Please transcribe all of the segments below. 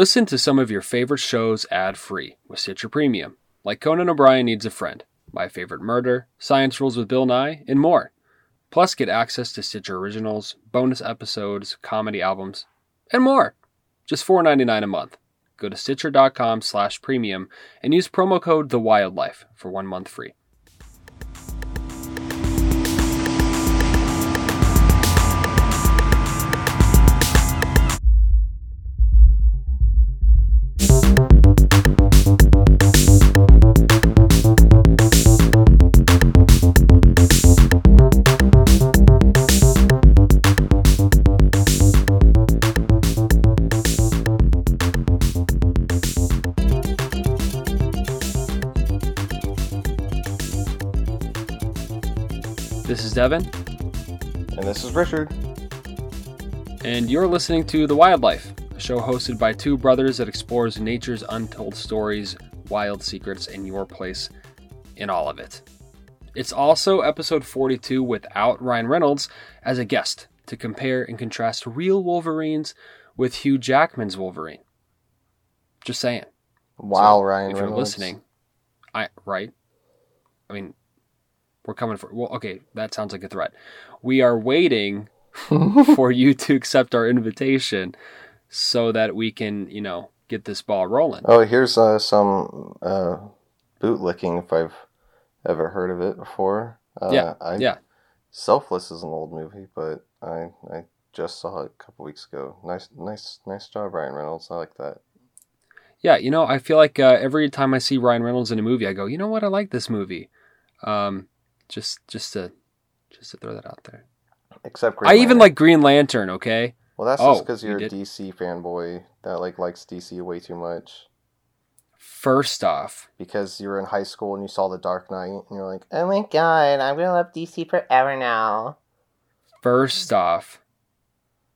Listen to some of your favorite shows ad free with Stitcher Premium, like Conan O'Brien Needs a Friend, My Favorite Murder, Science Rules with Bill Nye, and more. Plus, get access to Stitcher Originals, bonus episodes, comedy albums, and more. Just $4.99 a month. Go to Stitcher.com slash premium and use promo code The Wildlife for one month free. Devon, And this is Richard. and you're listening to The Wildlife, a show hosted by two brothers that explores nature's untold stories, wild secrets, and your place in all of it. It's also episode 42 without Ryan Reynolds as a guest to compare and contrast real Wolverines with Hugh Jackman's Wolverine. Just saying. Wow, So, Ryan if Reynolds. you're listening, I right. I mean, we're coming for. Well, okay, that sounds like a threat. We are waiting for you to accept our invitation so that we can, you know, get this ball rolling. Oh, here's uh, some uh, bootlicking if I've ever heard of it before. Uh, Yeah, I, yeah. Selfless is an old movie, but I I just saw it a couple weeks ago. Nice, nice, nice job, Ryan Reynolds. I like that. Yeah, you know, I feel like uh, every time I see Ryan Reynolds in a movie, I go, you know what, I like this movie. Um, just, just to, just to throw that out there. Except Green I even like Green Lantern. Okay. Well, that's Oh, just because you're you a? DC fanboy that like likes DC way too much. First off, Because you were in high school and you saw The Dark Knight, and you're like, Oh my god, I'm gonna love DC forever now. First off,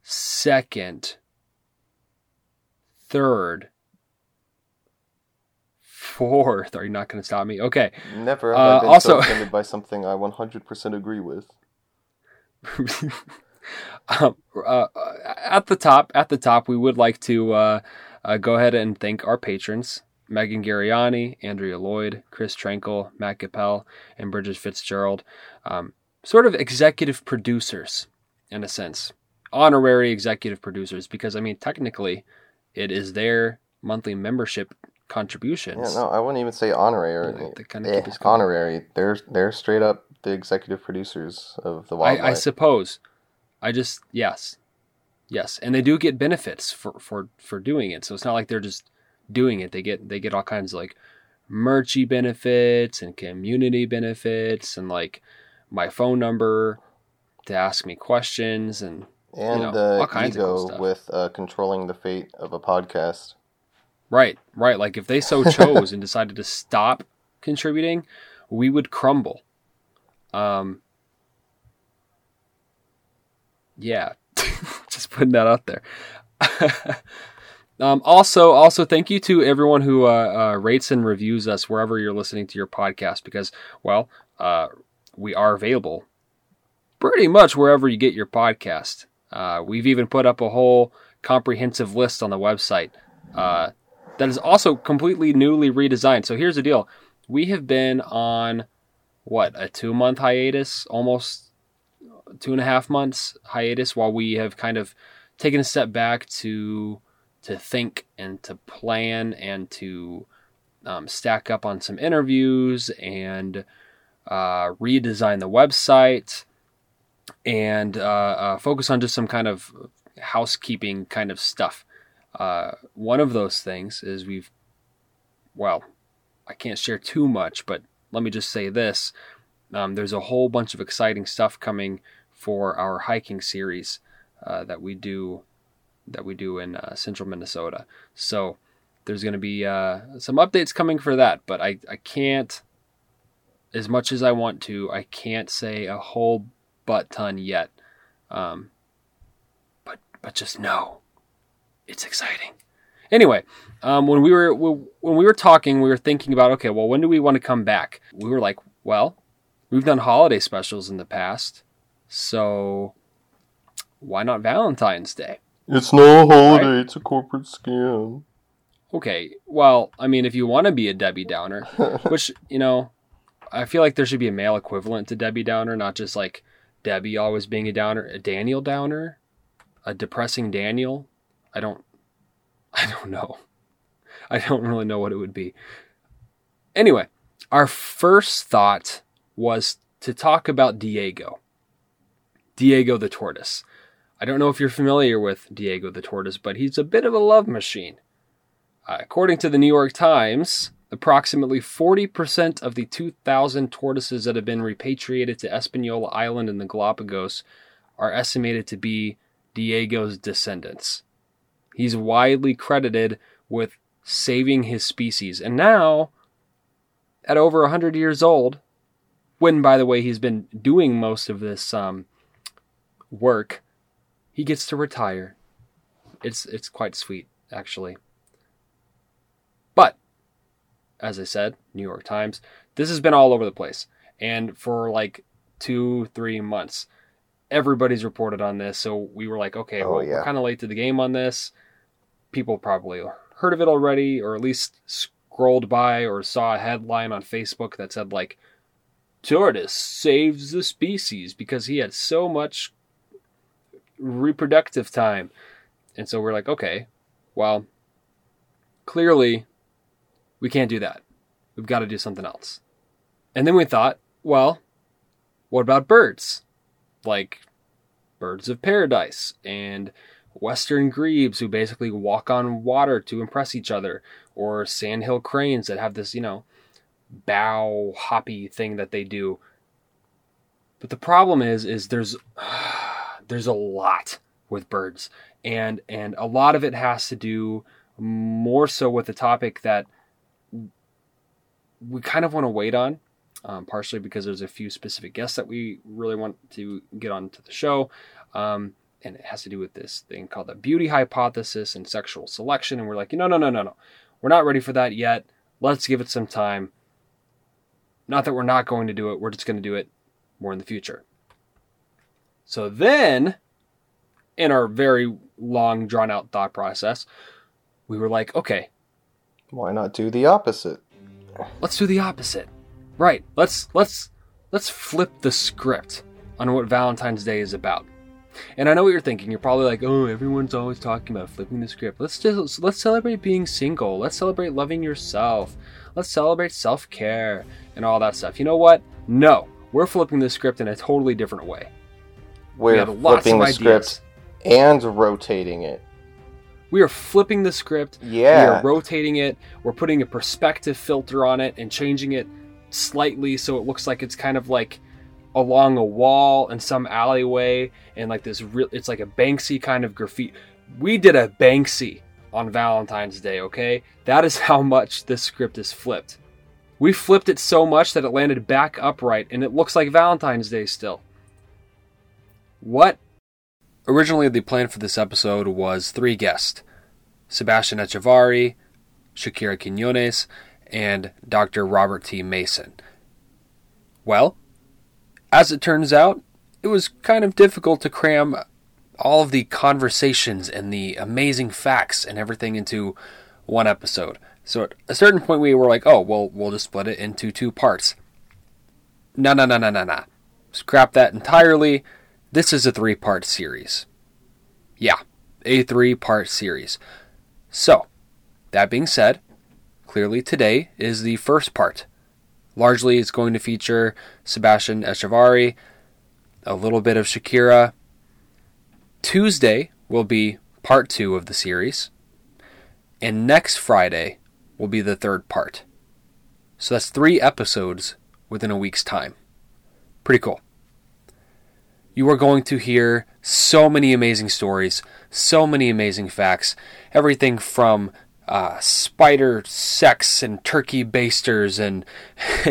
second, third, fourth. Are you not going to stop me? Okay. never have Uh, I been also- so offended by something I 100% agree with. um, uh, at the top, at the top, we would like to uh, uh, go ahead and thank our patrons: Megan Gariani, Andrea Lloyd, Chris Trankel, Matt Capel, and Bridget Fitzgerald. Um, sort of executive producers, in a sense, honorary executive producers, because I mean, technically, it is their monthly membership Yeah, contributions. no, I wouldn't even say honorary. Yeah, they kinda Eh, keep us going. honorary. They're they're straight up the executive producers of the wildlife. I, I suppose. I just yes, yes, and they do get benefits for for for doing it. So it's not like they're just doing it. They get they get all kinds of like merchy benefits and community benefits and like my phone number to ask me questions and and you know, the all kinds of cool ego stuff. with uh, controlling the fate of a podcast. Right right like if they so chose and decided to stop contributing, we would crumble. Um. Yeah, just putting that out there. um, also, also, thank you to everyone who uh, uh, rates and reviews us wherever you're listening to your podcast because, well, uh, we are available pretty much wherever you get your podcast. Uh, we've even put up a whole comprehensive list on the website uh, that is also completely newly redesigned. So here's the deal: we have been on what a two month hiatus, almost two and a half months hiatus, while we have kind of taken a step back to to think and to plan and to um, stack up on some interviews and uh, redesign the website and uh, uh, focus on just some kind of housekeeping kind of stuff. Uh, one of those things is we've, well, I can't share too much, but let me just say this. Um, there's a whole bunch of exciting stuff coming for our hiking series uh, that we do that we do in uh, central Minnesota. So there's going to be uh, some updates coming for that, but I, I can't, as much as I want to, I can't say a whole butt ton yet. Um, but but just know, it's exciting. Anyway, um, when we were when we were talking, we were thinking about okay, well, when do we want to come back? We were like, well, we've done holiday specials in the past, so why not Valentine's Day? It's no holiday. It's a corporate scam. Okay, well, I mean, if you want to be a Debbie Downer, which you know, I feel like there should be a male equivalent to Debbie Downer, not just like Debbie always being a downer, a Daniel Downer, a depressing Daniel. I don't, I don't know. I don't really know what it would be. Anyway, our first thought was to talk about Diego. Diego the tortoise. I don't know if you're familiar with Diego the tortoise, but he's a bit of a love machine. Uh, according to the New York Times, approximately 40% of the 2,000 tortoises that have been repatriated to Espanola Island in the Galapagos are estimated to be Diego's descendants. He's widely credited with saving his species, and now, at over 100 years old, when, by the way, he's been doing most of this um, work, he gets to retire. It's it's quite sweet, actually. But as I said, New York Times, this has been all over the place, and for like two, three months, everybody's reported on this. So we were like, okay, Oh, well, yeah. we're kind of late to the game on this. People probably heard of it already, or at least scrolled by or saw a headline on Facebook that said like tortoise saves the species because he had so much reproductive time. And so we're like, okay, well, clearly we can't do that. We've got to do something else. And then we thought, well, what about birds? Like birds of paradise and western grebes who basically walk on water to impress each other, or sandhill cranes that have this, you know, bow hoppy thing that they do. But the problem is is there's there's a lot with birds and and a lot of it has to do more so with the topic that we kind of want to wait on um, partially because there's a few specific guests that we really want to get onto the show um, and it has to do with this thing called the beauty hypothesis and sexual selection. And we're like no no no no no. We're not ready for that yet. Let's give it some time. Not that we're not going to do it. We're just going to do it more in the future. So then in our very long drawn out thought process we were like okay. Why not do the opposite? let's do the opposite. Right. Let's let's let's flip the script on what valentine's day is about and i know what you're thinking. You're probably like oh everyone's always talking about flipping the script. Let's just let's celebrate being single. Let's celebrate loving yourself. Let's celebrate self-care and all that stuff. You know what? No we're flipping the script in a totally different way. We're have lots flipping the ideas. script and rotating it. we are flipping the script. Yeah, We are rotating it. We're putting a perspective filter on it and changing it slightly so it looks like it's kind of like along a wall in some alleyway and like this real it's like a Banksy kind of graffiti. We did a Banksy on Valentine's Day, okay? That is how much this script is flipped. We flipped it so much that it landed back upright and it looks like Valentine's Day still. What? Originally, the plan for this episode was three guests Sebastian Echeverri, Shakira Quiñones, and Dr. Robert T. Mason. Well, as it turns out, it was kind of difficult to cram all of the conversations and the amazing facts and everything into one episode. So at a certain point, we were like, oh, well, we'll just split it into two parts. No, no, no, no, no, no. Scrap that entirely. This is a three part series. Yeah, a three part series. So, that being said, clearly today is the first part. Largely, it's going to feature Sebastian Echeverri, a little bit of Shakira. Tuesday will be part two of the series. And next Friday will be the third part. So that's three episodes within a week's time. Pretty cool. You are going to hear so many amazing stories, so many amazing facts. Everything from uh, spider sex and turkey basters and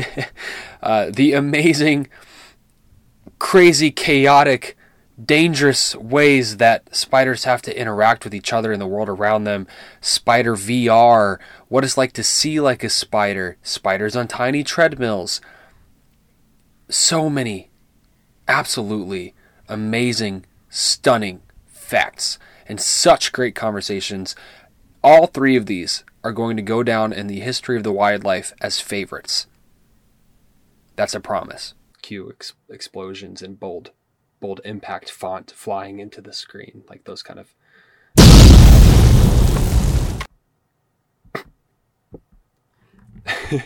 uh, the amazing, crazy, chaotic, dangerous ways that spiders have to interact with each other in the world around them. Spider VR, what it's like to see like a spider, spiders on tiny treadmills. So many absolutely amazing, stunning facts and such great conversations. All three of these are going to go down in the history of the wildlife as favorites. That's a promise. Cue ex- explosions in bold, bold impact font flying into the screen, like those kind of.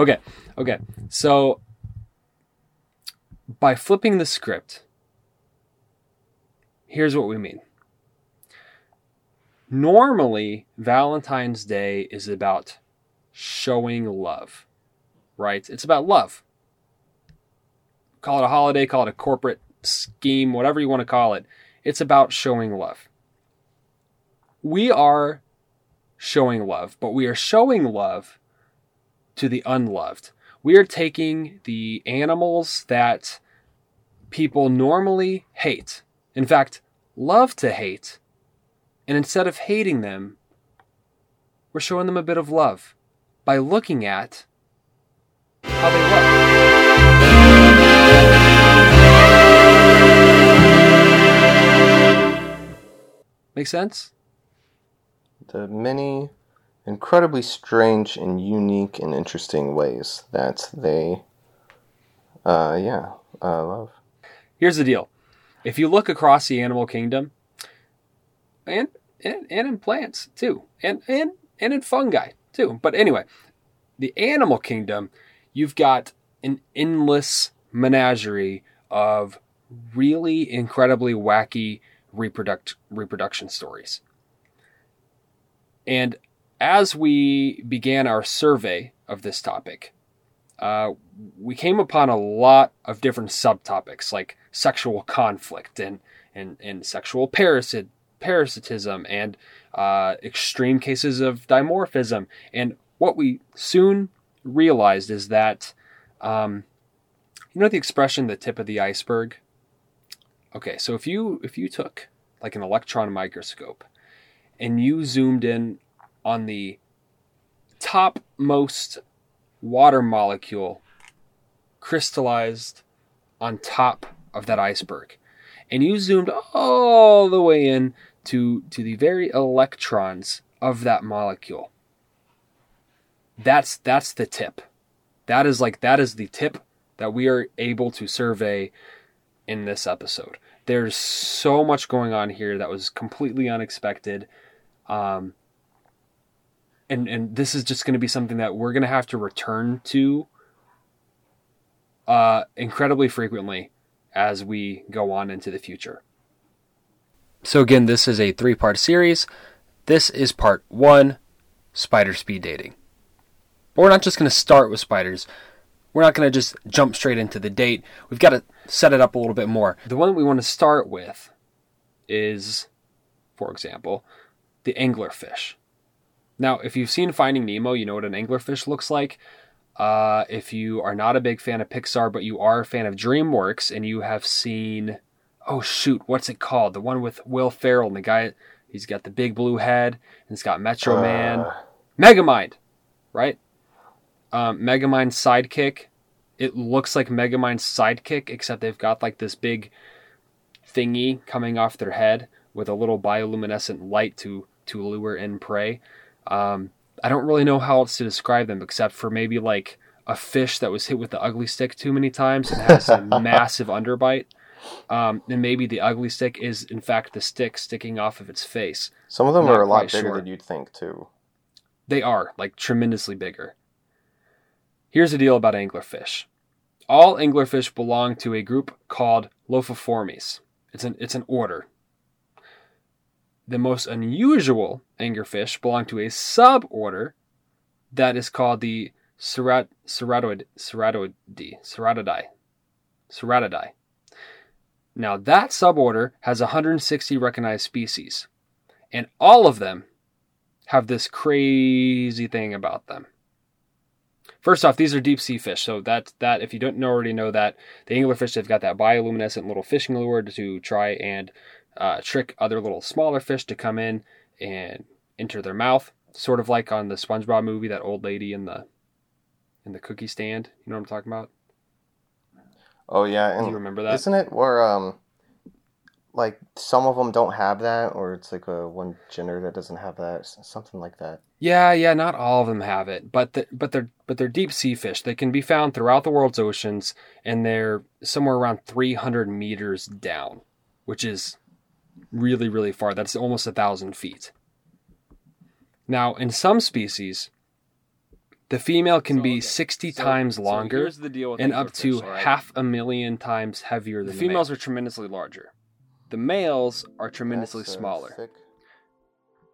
okay, okay. So by flipping the script, here's what we mean. Normally, Valentine's Day is about showing love, right? It's about love. Call it a holiday, call it a corporate scheme, whatever you want to call it. It's about showing love. We are showing love, but we are showing love to the unloved. We are taking the animals that people normally hate, in fact, love to hate, and instead of hating them, we're showing them a bit of love by looking at how they look. Make sense? The many incredibly strange and unique and interesting ways that they, uh, yeah, uh, love. Here's the deal. If you look across the animal kingdom, and and, and in plants too, and, and and in fungi too. But anyway, the animal kingdom, you've got an endless menagerie of really incredibly wacky reproduct reproduction stories. And as we began our survey of this topic, uh, we came upon a lot of different subtopics like sexual conflict and and, and sexual parasit, parasitism and uh, extreme cases of dimorphism. And what we soon realized is that, um, you know, the expression "the tip of the iceberg." Okay, so if you if you took like an electron microscope and you zoomed in on the topmost water molecule crystallized on top of that iceberg. And you zoomed all the way in to, to the very electrons of that molecule. That's that's the tip. That is like that is the tip that we are able to survey in this episode. There's so much going on here that was completely unexpected. Um, and and this is just going to be something that we're going to have to return to uh, incredibly frequently as we go on into the future. So again, this is a three-part series. This is part one: spider speed dating. But we're not just going to start with spiders. We're not going to just jump straight into the date. We've got to set it up a little bit more. The one we want to start with is, for example, the anglerfish. Now, if you've seen Finding Nemo, you know what an anglerfish looks like. Uh, if you are not a big fan of Pixar, but you are a fan of DreamWorks, and you have seen, oh shoot, what's it called? The one with Will Ferrell and the guy, he's got the big blue head, and it's got Metro Uh, Man, Megamind, right? Um, Megamind's sidekick. It looks like Megamind's sidekick, except they've got like this big thingy coming off their head with a little bioluminescent light to to lure in prey. Um, I don't really know how else to describe them except for maybe like a fish that was hit with the ugly stick too many times and has a massive underbite. Um, and maybe the ugly stick is in fact the stick sticking off of its face. Some of them Not are a lot bigger sure. than you'd think too. They are like tremendously bigger. Here's the deal about anglerfish. All anglerfish belong to a group called Lophiformes. It's an it's an order. The most unusual anglerfish belong to a suborder that is called the Cerat, Ceratoid, Ceratoidi, Ceratodii. Ceratodii. Now that suborder has 160 recognized species, and all of them have this crazy thing about them. First off, these are deep sea fish, so that that if you don't already know that the anglerfish have got that bioluminescent little fishing lure to try and uh, trick other little smaller fish to come in and enter their mouth, sort of like on the SpongeBob movie, that old lady in the in the cookie stand. You know what I'm talking about? Oh yeah, Do you remember that? isn't it where um like some of them don't have that, or it's like a one gender that doesn't have that, something like that. Yeah, yeah, not all of them have it, but the, but they're but they're deep sea fish. They can be found throughout the world's oceans, and they're somewhere around 300 meters down, which is really really far. That's almost a thousand feet. Now, in some species, the female can So, be okay. 60 So- times longer here's the deal and up to anglerfish, all right? half a million times heavier than The the females females are tremendously larger. The males are tremendously That's, uh, smaller. thick.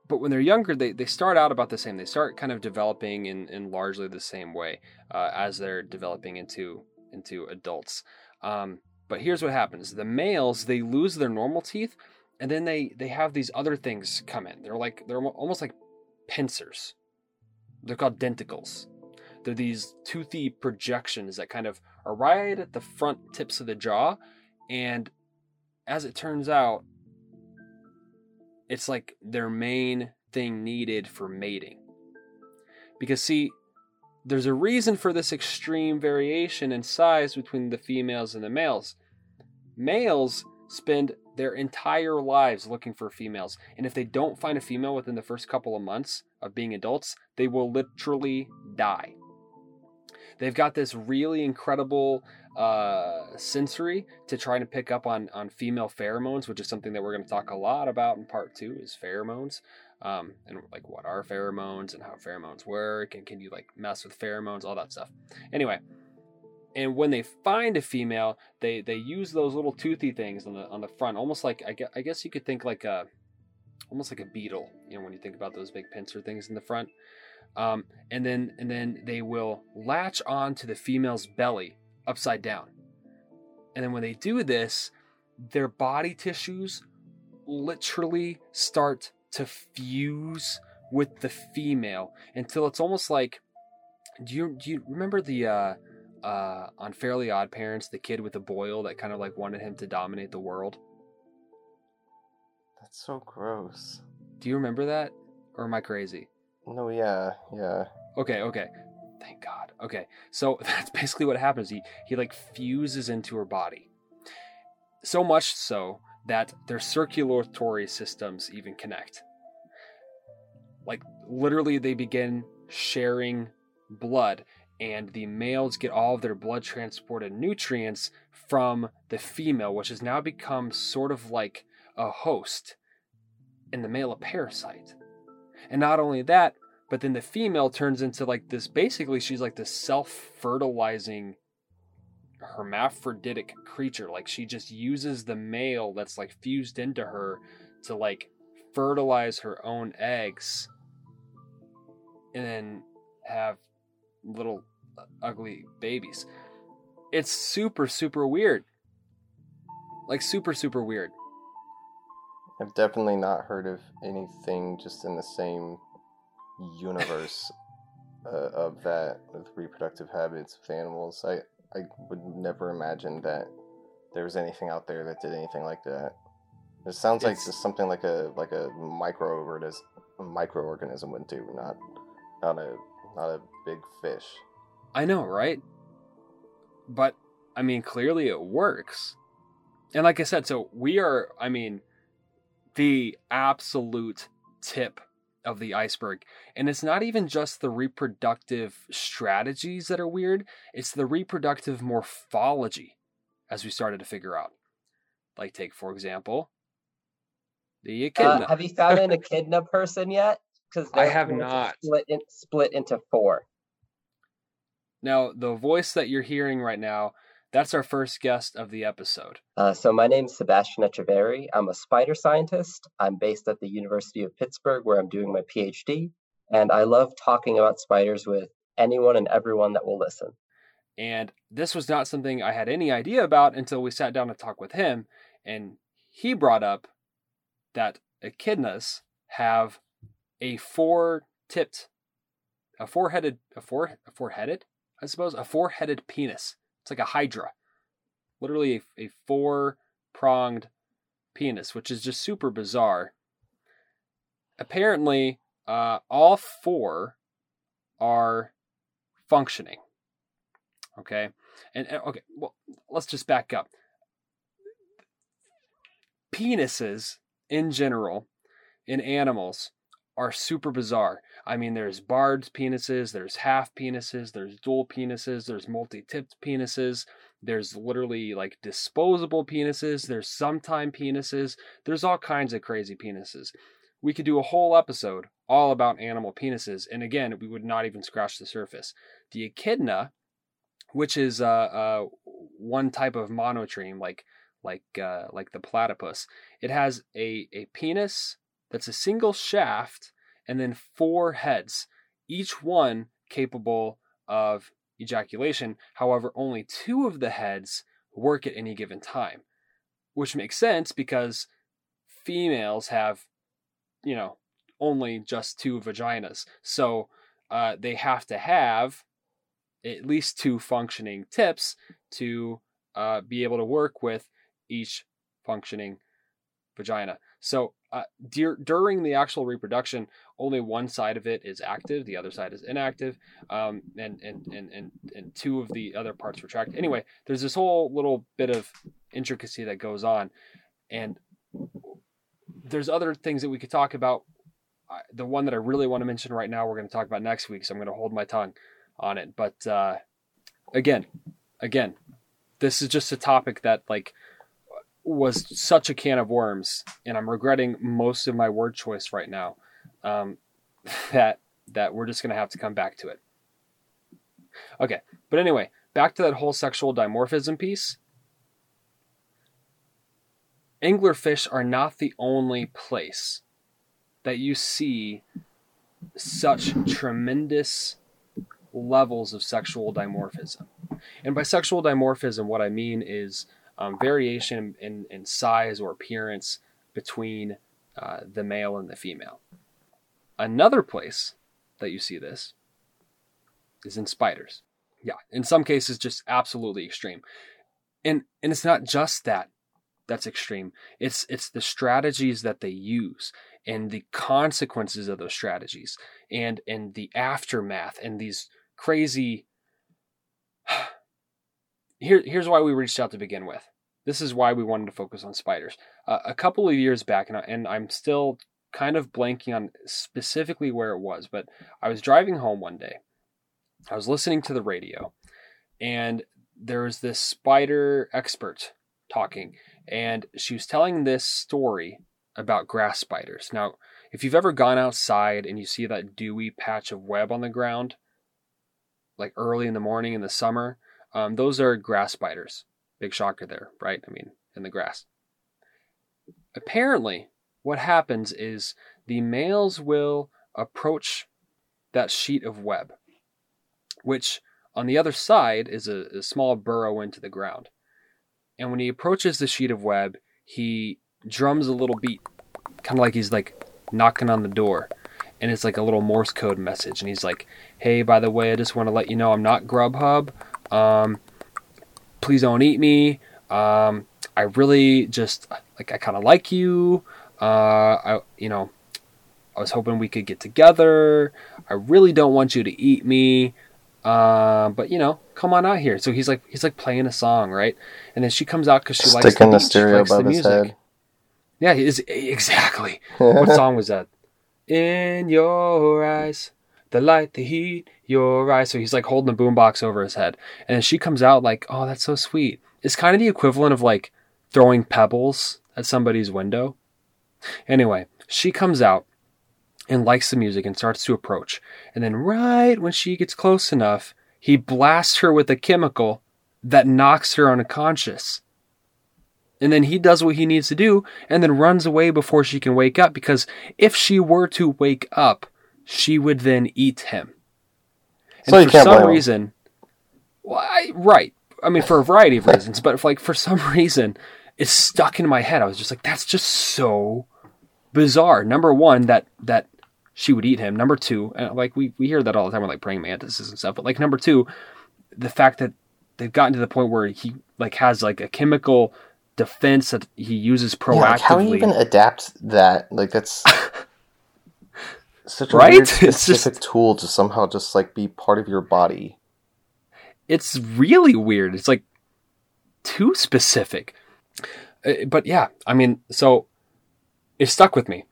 but when they're younger, they, they start out about the same. They start kind of developing in, in largely the same way uh, as they're developing into into adults. Um, but here's what happens: the males they lose their normal teeth, and then they they have these other things come in. They're like they're almost like pincers. They're called denticles. They're these toothy projections that kind of are right at the front tips of the jaw, and as it turns out, it's like their main thing needed for mating. Because, see, there's a reason for this extreme variation in size between the females and the males. Males spend their entire lives looking for females, and if they don't find a female within the first couple of months of being adults, they will literally die. They've got this really incredible uh, sensory to try to pick up on on female pheromones, which is something that we're going to talk a lot about in part two is pheromones, um, and like what are pheromones and how pheromones work, and can you like mess with pheromones, all that stuff. Anyway, and when they find a female, they they use those little toothy things on the on the front, almost like I guess, I guess you could think like a almost like a beetle, you know, when you think about those big pincer things in the front. Um, and then and then they will latch on to the female's belly upside down. And then when they do this, their body tissues literally start to fuse with the female until it's almost like do you do you remember the uh uh on Fairly Odd Parents the kid with the boil that kind of like wanted him to dominate the world? So gross. Do you remember that or am I crazy? No, yeah, yeah. Okay, okay. Thank God. Okay. So that's basically what happens. He he like fuses into her body. So much so that their circulatory systems even connect. Like literally they begin sharing blood and the males get all of their blood transported nutrients from the female which has now become sort of like a host and the male a parasite. And not only that, but then the female turns into like this basically she's like this self-fertilizing hermaphroditic creature. Like she just uses the male that's like fused into her to like fertilize her own eggs and then have little uh, ugly babies. It's super super weird. Like super super weird I've definitely not heard of anything just in the same universe uh, of that with reproductive habits with animals. I I would never imagine that there was anything out there that did anything like that. It sounds like It's- just something like a like a microorganism a microorganism would do, not not a not a big fish. I know, right? But I mean, clearly it works. And like I said, so we are, I mean, the absolute tip of the iceberg. And it's not even just the reproductive strategies that are weird, it's the reproductive morphology as we started to figure out. Like, take, for example, the echidna. Uh, have you found an echidna person yet? Because I have not. Split, in, split into four. now, the voice that you're hearing right now, that's our first guest of the episode. Uh, so my name is Sebastian Echeverri. I'm a spider scientist. I'm based at the University of Pittsburgh, where I'm doing my PhD, and I love talking about spiders with anyone and everyone that will listen. And this was not something I had any idea about until we sat down to talk with him. And he brought up that echidnas have a four tipped, a four headed, a four, a four headed, I suppose, a four headed penis. It's like a hydra. Literally a, a four pronged penis, which is just super bizarre. Apparently, uh, all four are functioning. Okay, and, and okay, well, let's just back up. penises in general in animals are super bizarre. I mean, there's barred penises, there's half penises, there's dual penises, there's multi tipped penises, there's literally like disposable penises, there's sometime penises, there's all kinds of crazy penises. We could do a whole episode all about animal penises, and again, we would not even scratch the surface. The echidna, which is uh, uh, one type of monotreme, like like uh, like the platypus, it has a, a penis that's a single shaft and then four heads, each one capable of ejaculation. However, only two of the heads work at any given time, which makes sense because females have, you know, only just two vaginas. So uh, they have to have at least two functioning tips to uh, be able to work with each functioning vagina. So uh, dur- during the actual reproduction, only one side of it is active, the other side is inactive, um, and, and and and and two of the other parts retract. Anyway, there's this whole little bit of intricacy that goes on, and there's other things that we could talk about. The one that I really want to mention right now, we're going to talk about next week, so I'm going to hold my tongue on it. But uh, again, again, this is just a topic that like was such a can of worms, and I'm regretting most of my word choice right now. Um, that that we're just gonna have to come back to it. Okay, but anyway, back to that whole sexual dimorphism piece. Anglerfish are not the only place that you see such tremendous levels of sexual dimorphism. And by sexual dimorphism, what I mean is um, variation in, in size or appearance between uh, the male and the female. Another place that you see this is in spiders. Yeah, in some cases, just absolutely extreme. And and it's not just that that's extreme. It's it's the strategies that they use and the consequences of those strategies and and the aftermath and these crazy here, here's why we reached out to begin with. This is why we wanted to focus on spiders. Uh, a couple of years back, and, I, and I'm still kind of blanking on specifically where it was, but I was driving home one day. I was listening to the radio, and there was this spider expert talking, and she was telling this story about grass spiders. Now, if you've ever gone outside and you see that dewy patch of web on the ground, like early in the morning in the summer, um, those are grass spiders. Big shocker there, right? I mean, in the grass. Apparently, what happens is the males will approach that sheet of web, which on the other side is a, a small burrow into the ground. And when he approaches the sheet of web, he drums a little beat, kind of like he's like knocking on the door. And it's like a little Morse code message. And he's like, hey, by the way, I just want to let you know I'm not Grubhub. Um, please don't eat me. Um, I really just like I kind of like you. Uh, I you know I was hoping we could get together. I really don't want you to eat me. Uh, but you know, come on out here. So he's like he's like playing a song, right? And then she comes out because she Sticking likes the, the stereo likes the above his music. head. Yeah, is exactly. what song was that? In your eyes, the light, the heat, your eyes. So he's like holding the boombox over his head. And then she comes out like, oh, that's so sweet. It's kind of the equivalent of like throwing pebbles at somebody's window. Anyway, she comes out and likes the music and starts to approach. And then, right when she gets close enough, he blasts her with a chemical that knocks her unconscious. And then he does what he needs to do and then runs away before she can wake up because if she were to wake up, she would then eat him. And So you for can't some reason, well, I, right. I mean, for a variety of reasons, but if, like for some reason, it's stuck in my head. I was just like, that's just so bizarre. Number one, that that she would eat him. Number two, and like we we hear that all the time with like praying mantises and stuff. But like number two, the fact that they've gotten to the point where he like has like a chemical defense that he uses Yeah, like, proactively. how do you even adapt that? Like that's such a Right? weird It's just- specific tool to somehow just like be part of your body. it's really weird. It's like too specific. Uh, But yeah, I mean, so it stuck with me,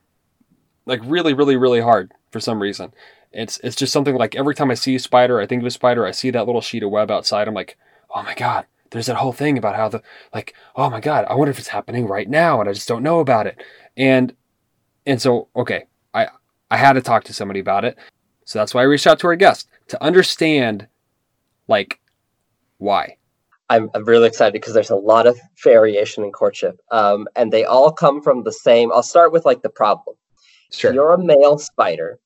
like really, really, really hard for some reason. It's it's just something like every time I see a spider, I think of a spider, I see that little sheet of web outside, I'm like, oh my god, there's that whole thing about how the like, oh my god, I wonder if it's happening right now, and I just don't know about it. And and so okay, I had to talk to somebody about it, so that's why I reached out to our guest to understand, like, why. I'm, I'm really excited because there's a lot of variation in courtship, um, and they all come from the same. I'll start with like the problem. Sure. You're a male spider.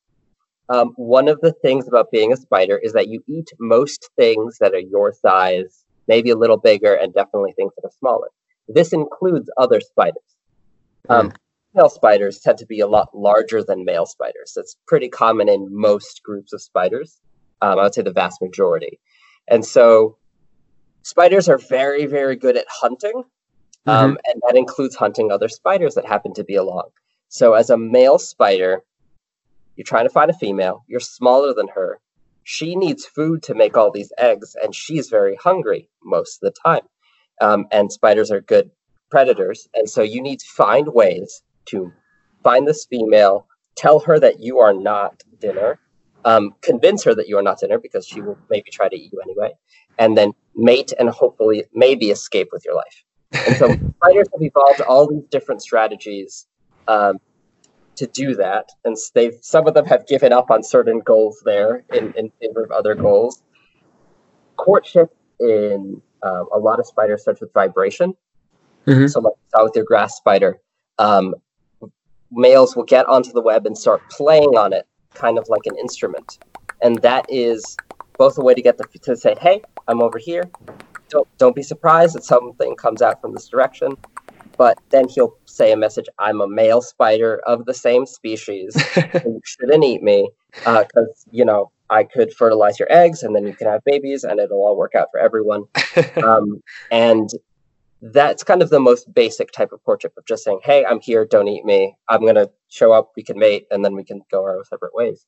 Um, one of the things about being a spider is that you eat most things that are your size, maybe a little bigger, and definitely things that are smaller. This includes other spiders. Um, Female spiders tend to be a lot larger than male spiders. That's pretty common in most groups of spiders. Um, I would say the vast majority. And so spiders are very, very good at hunting. Um, And that includes hunting other spiders that happen to be along. So, as a male spider, you're trying to find a female, you're smaller than her. She needs food to make all these eggs, and she's very hungry most of the time. Um, and spiders are good predators. And so, you need to find ways to find this female, tell her that you are not dinner, um, convince her that you are not dinner because she will maybe try to eat you anyway, and then mate and hopefully maybe escape with your life. And so spiders have evolved all these different strategies um, to do that, and they've some of them have given up on certain goals there in, in favor of other goals. Courtship in um, a lot of spiders starts with vibration. Mhm. So, like saw with your grass spider, um, males will get onto the web and start playing on it, kind of like an instrument, and that is both a way to get the to say, "Hey, I'm over here." Don't don't be surprised that something comes out from this direction. But then he'll say a message, "I'm a male spider of the same species. you shouldn't eat me because you know I could fertilize your eggs, and then you can have babies, and it'll all work out for everyone." um, and that's kind of the most basic type of courtship of just saying, "Hey, I'm here. Don't eat me. I'm gonna show up. We can mate, and then we can go our separate ways."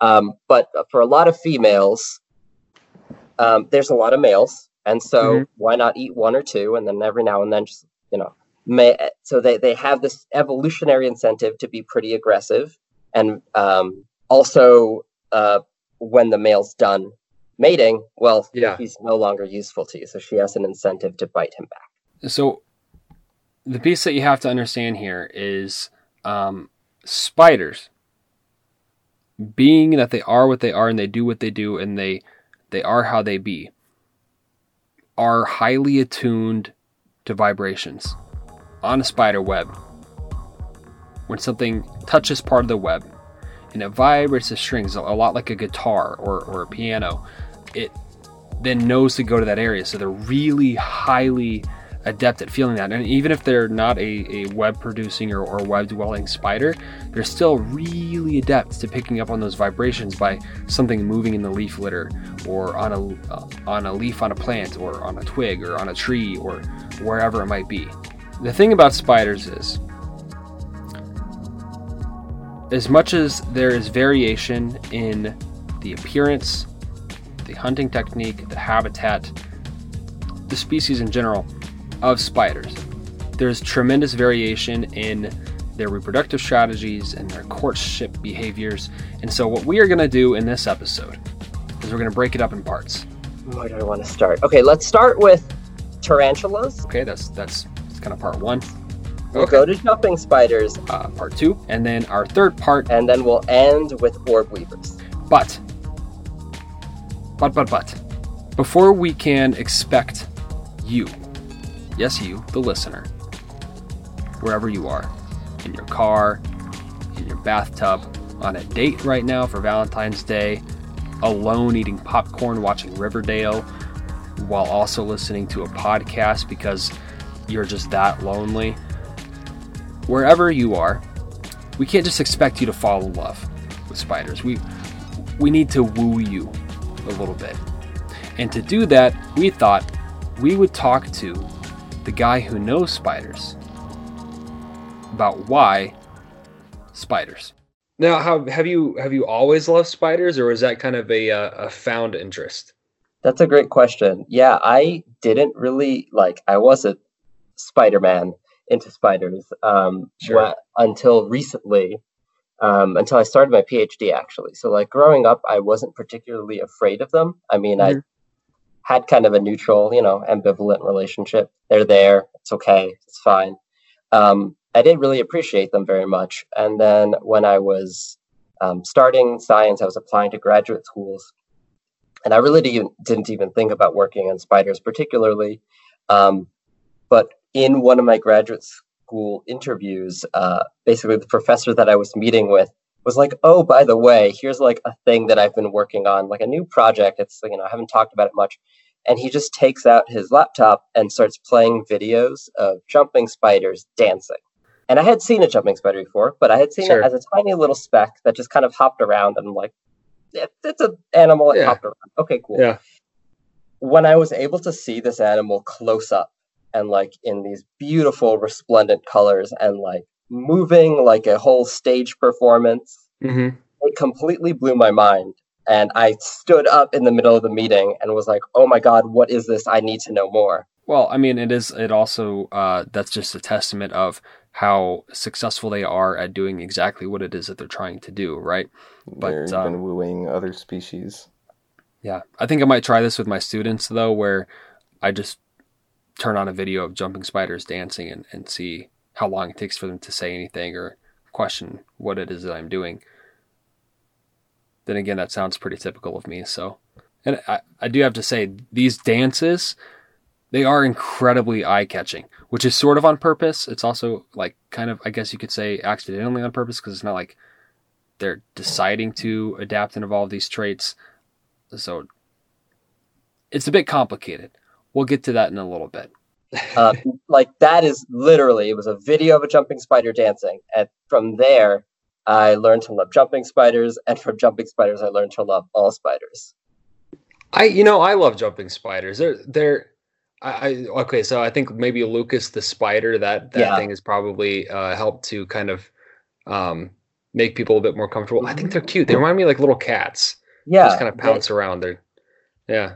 Um, but for a lot of females, um, there's a lot of males, and so Mhm. why not eat one or two, and then every now and then, just you know, may, so they they have this evolutionary incentive to be pretty aggressive, and um, also uh, when the male's done mating, well, Yeah. he's no longer useful to you, so she has an incentive to bite him back. So the piece that you have to understand here is um, spiders, being that they are what they are and they do what they do and they they are how they be, are highly attuned to vibrations on a spider web. When something touches part of the web and it vibrates the strings a lot like a guitar or, or a piano, it then knows to go to that area. So they're really highly adept at feeling that. And even if they're not a, a web producing or, or web dwelling spider, they're still really adept to picking up on those vibrations by something moving in the leaf litter or on a, uh, on a leaf on a plant or on a twig or on a tree or wherever it might be. The thing about spiders is, as much as there is variation in the appearance, the hunting technique, the habitat, the species in general of spiders. There's tremendous variation in their reproductive strategies and their courtship behaviors. And so, what we are going to do in this episode is we're going to break it up in parts. Where do I want to start? Okay, let's start with tarantulas. Okay, that's that's, that's kind of part one. We'll Okay. go to jumping spiders, Uh, part two, and then our third part. and then we'll end with orb weavers. But, but, but, but, before we can expect you, yes, you, the listener, wherever you are, in your car, in your bathtub, on a date right now for Valentine's Day, alone eating popcorn, watching Riverdale, while also listening to a podcast because you're just that lonely. Wherever you are, we can't just expect you to fall in love with spiders. We we need to woo you a little bit. And to do that, we thought we would talk to the guy who knows spiders about why spiders. Now, how have you have you always loved spiders, or was that kind of a uh, a found interest? That's a great question. Yeah, I didn't really like. I was a Spider Man into spiders um, sure. until recently, um, until I started my PhD actually. So like growing up, I wasn't particularly afraid of them. I mean, mm-hmm. I had kind of a neutral, you know, ambivalent relationship. They're there. It's okay. It's fine. Um, I didn't really appreciate them very much. And then when I was um, starting science, I was applying to graduate schools. And I really didn't, didn't even think about working on spiders particularly. Um, but in one of my graduate school interviews, uh, basically the professor that I was meeting with was like, "Oh, by the way, here's like a thing that I've been working on, like a new project. It's you know I haven't talked about it much." And he just takes out his laptop and starts playing videos of jumping spiders dancing. And I had seen a jumping spider before, but I had seen sure. it as a tiny little speck that just kind of hopped around. And I'm like, it, it's an animal that yeah. hopped around. Okay, cool. Yeah. When I was able to see this animal close up and like in these beautiful resplendent colors and like moving like a whole stage performance. Mm-hmm. It completely blew my mind. And I stood up in the middle of the meeting and was like, oh my God, what is this? I need to know more. Well, I mean, it is, it also, uh, that's just a testament of how successful they are at doing exactly what it is that they're trying to do, right? But, they're even um, wooing other species. Yeah. I think I might try this with my students, though, where I just turn on a video of jumping spiders dancing and, and see how long it takes for them to say anything or question what it is that I'm doing. Then again, that sounds pretty typical of me. So, and I, I do have to say, these dances, they are incredibly eye catching, which is sort of on purpose. It's also like kind of, I guess you could say, accidentally on purpose because it's not like they're deciding to adapt and evolve these traits. So, it's a bit complicated. We'll get to that in a little bit. Uh, like that is literally it was a video of a jumping spider dancing, and from there I learned to love jumping spiders, and from jumping spiders I learned to love all spiders. I you know I love jumping spiders. They're they're I, I okay so I think maybe Lucas the spider that that yeah. thing has probably uh, helped to kind of um, make people a bit more comfortable. I think they're cute. They remind me like little cats. Yeah, just kind of pounce they, around. They're yeah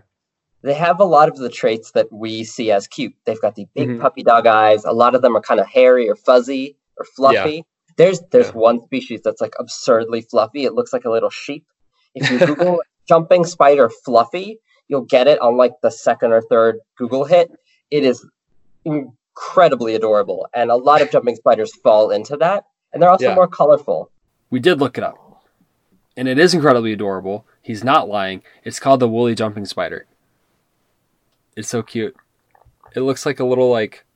they have a lot of the traits that we see as cute. They've got the big mm-hmm. puppy dog eyes. A lot of them are kind of hairy or fuzzy or fluffy. Yeah. There's there's yeah. one species that's like absurdly fluffy. It looks like a little sheep. If you Google jumping spider fluffy, you'll get it on like the second or third Google hit. It is incredibly adorable, and a lot of jumping spiders fall into that. And they're also yeah. more colorful. We did look it up, and it is incredibly adorable. He's not lying. It's called the woolly jumping spider. It's so cute. It looks like a little like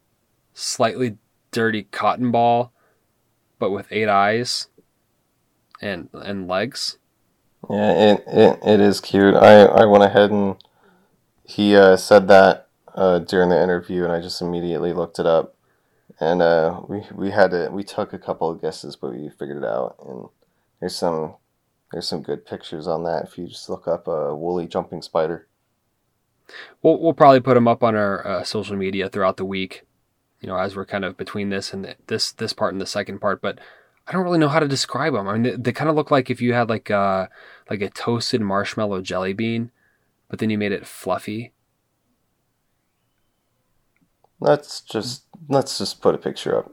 slightly dirty cotton ball, but with eight eyes and and legs. Yeah, it it, it is cute. I, I went ahead and he uh, said that uh, during the interview, and I just immediately looked it up, and uh, we we had to we took a couple of guesses, but we figured it out. And there's some there's some good pictures on that if you just look up a woolly jumping spider. We'll we'll probably put them up on our uh, social media throughout the week. You know, as we're kind of between this and the, this this part and the second part, but I don't really know how to describe them. I mean, they, they kind of look like if you had like a uh, like a toasted marshmallow jelly bean, but then you made it fluffy. Let's just let's just put a picture up.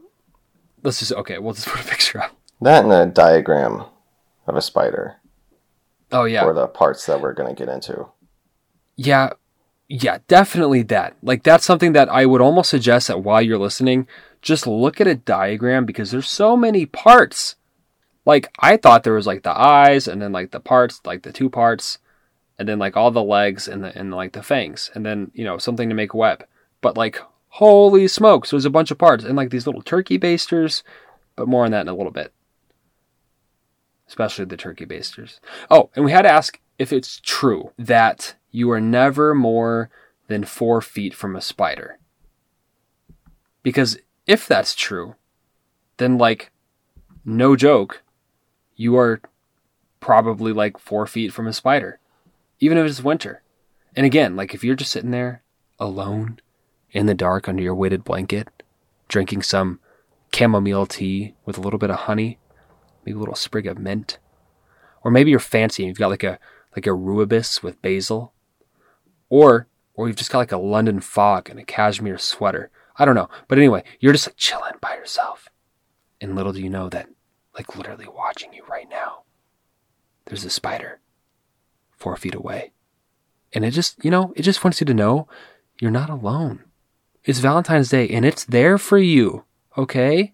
Let's just okay. We'll just put a picture up. That and a diagram of a spider. Oh yeah. For the parts that we're gonna get into. Yeah, yeah, definitely that. Like that's something that I would almost suggest that while you're listening, just look at a diagram because there's so many parts. Like I thought there was like the eyes and then like the parts, like the two parts, and then like all the legs and the and like the fangs, and then you know something to make a web. But like holy smokes, there's a bunch of parts and like these little turkey basters. But more on that in a little bit. Especially the turkey basters. Oh, and we had to ask if it's true that you are never more than four feet from a spider. Because if that's true, then, like, no joke, you are probably like four feet from a spider, even if it's winter. And again, like, if you're just sitting there alone in the dark under your weighted blanket, drinking some chamomile tea with a little bit of honey, maybe a little sprig of mint, or maybe you're fancy and you've got like a like a rooibos with basil or or you've just got like a London fog and a cashmere sweater. I don't know. But anyway, you're just like chilling by yourself. And little do you know that, like literally watching you right now, there's a spider four feet away. And it just, you know, it just wants you to know you're not alone. It's Valentine's Day and it's there for you. Okay?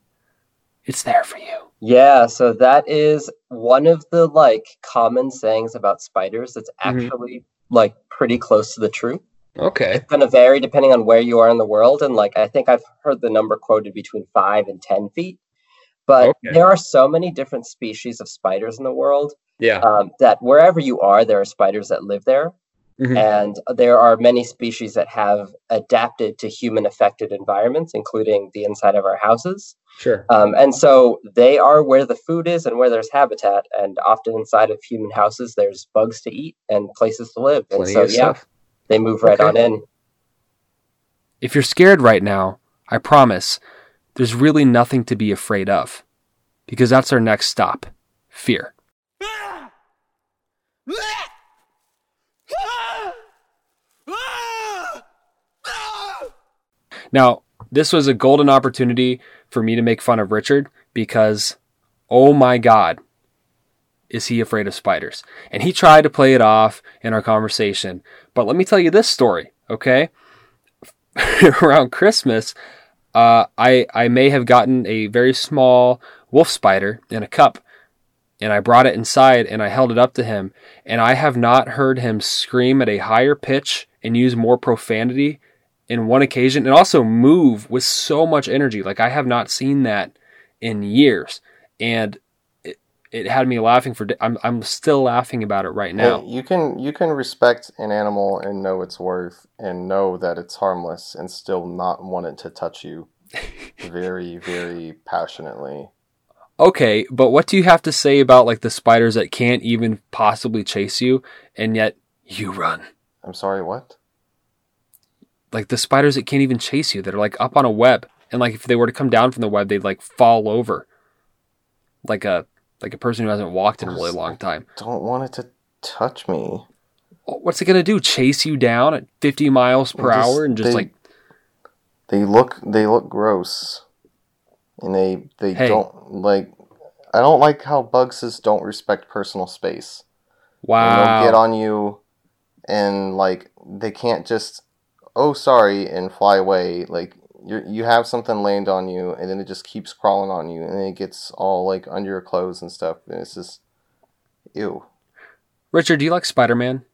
It's there for you. Yeah, so that is one of the like common sayings about spiders that's Mhm. actually like pretty close to the truth. Okay. It's going to vary depending on where you are in the world. And like, I think I've heard the number quoted between five and 10 feet. But Okay. there are so many different species of spiders in the world Yeah. um, that wherever you are, there are spiders that live there. Mhm. And there are many species that have adapted to human affected environments, including the inside of our houses. Sure. Um, and so they are where the food is and where there's habitat. And often inside of human houses, there's bugs to eat and places to live. And Plenty so, yeah, stuff. they move right Okay. on in. If you're scared right now, I promise there's really nothing to be afraid of. Because that's our next stop fear. Now, this was a golden opportunity for me to make fun of Richard because, oh my God, is he afraid of spiders? And he tried to play it off in our conversation. But let me tell you this story, okay? Around Christmas, uh, I I may have gotten a very small wolf spider in a cup, and I brought it inside and I held it up to him, and I have not heard him scream at a higher pitch and use more profanity in one occasion, and also move with so much energy. Like I have not seen that in years, and it, it had me laughing for. I'm I'm still laughing about it right now. Hey, you can you can respect an animal and know its worth and know that it's harmless and still not want it to touch you very very passionately. Okay, but what do you have to say about like the spiders that can't even possibly chase you and yet you run? I'm sorry, what? Like the spiders that can't even chase you that are like up on a web and like if they were to come down from the web they'd like fall over. Like a like a person who hasn't walked in a really long time. Don't want it to touch me. What's it going to do? Chase you down at 50 miles per Just- hour and just they- like They look they look gross. And they they Hey. don't like I don't like how bugs just don't respect personal space. And wow. they'll get on you and like they can't just oh sorry and fly away like you you have something land on you and then it just keeps crawling on you and then it gets all like under your clothes and stuff and it's just ew Richard, do you like Spider-Man?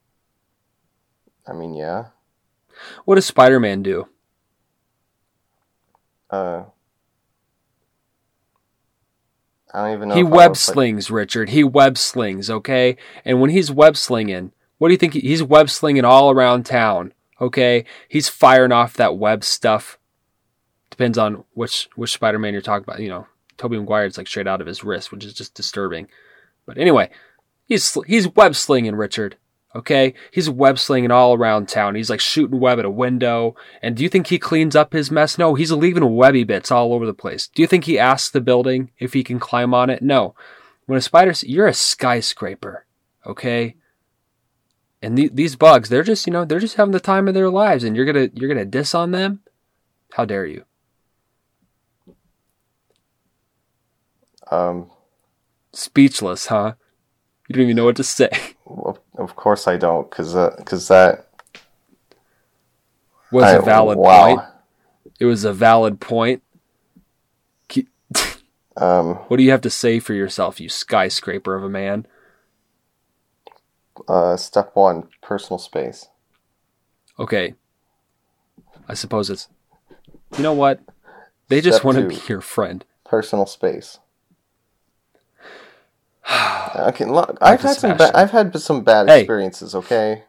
i mean yeah What does Spider-Man do? uh i don't even know He web slings, Richard. He web slings, okay? And when he's web slinging, what do you think? He's web slinging all around town, okay? He's firing off that web stuff. Depends on which which Spider-Man you're talking about. You know, Tobey Maguire it's like straight out of his wrist, which is just disturbing. But anyway, he's he's web slinging, Richard. Okay, he's web slinging all around town. He's like shooting web at a window. And do you think he cleans up his mess? No, he's leaving webby bits all over the place. Do you think he asks the building if he can climb on it? No. When a spider, you're a skyscraper, okay? And the, these bugs, they're just, you know, they're just having the time of their lives, and you're gonna, you're gonna diss on them? How dare you? um Speechless, huh? You don't even know what to say. of, course i don't because because that Was I- a valid wow point. It was a valid point. Um What do you have to say for yourself, you skyscraper of a man? Uh step one personal space Okay. I suppose it's. You know what? They just Step want to two. be your friend. personal space Okay, look, I've had some. Ba- I've had some bad Hey. experiences. Okay,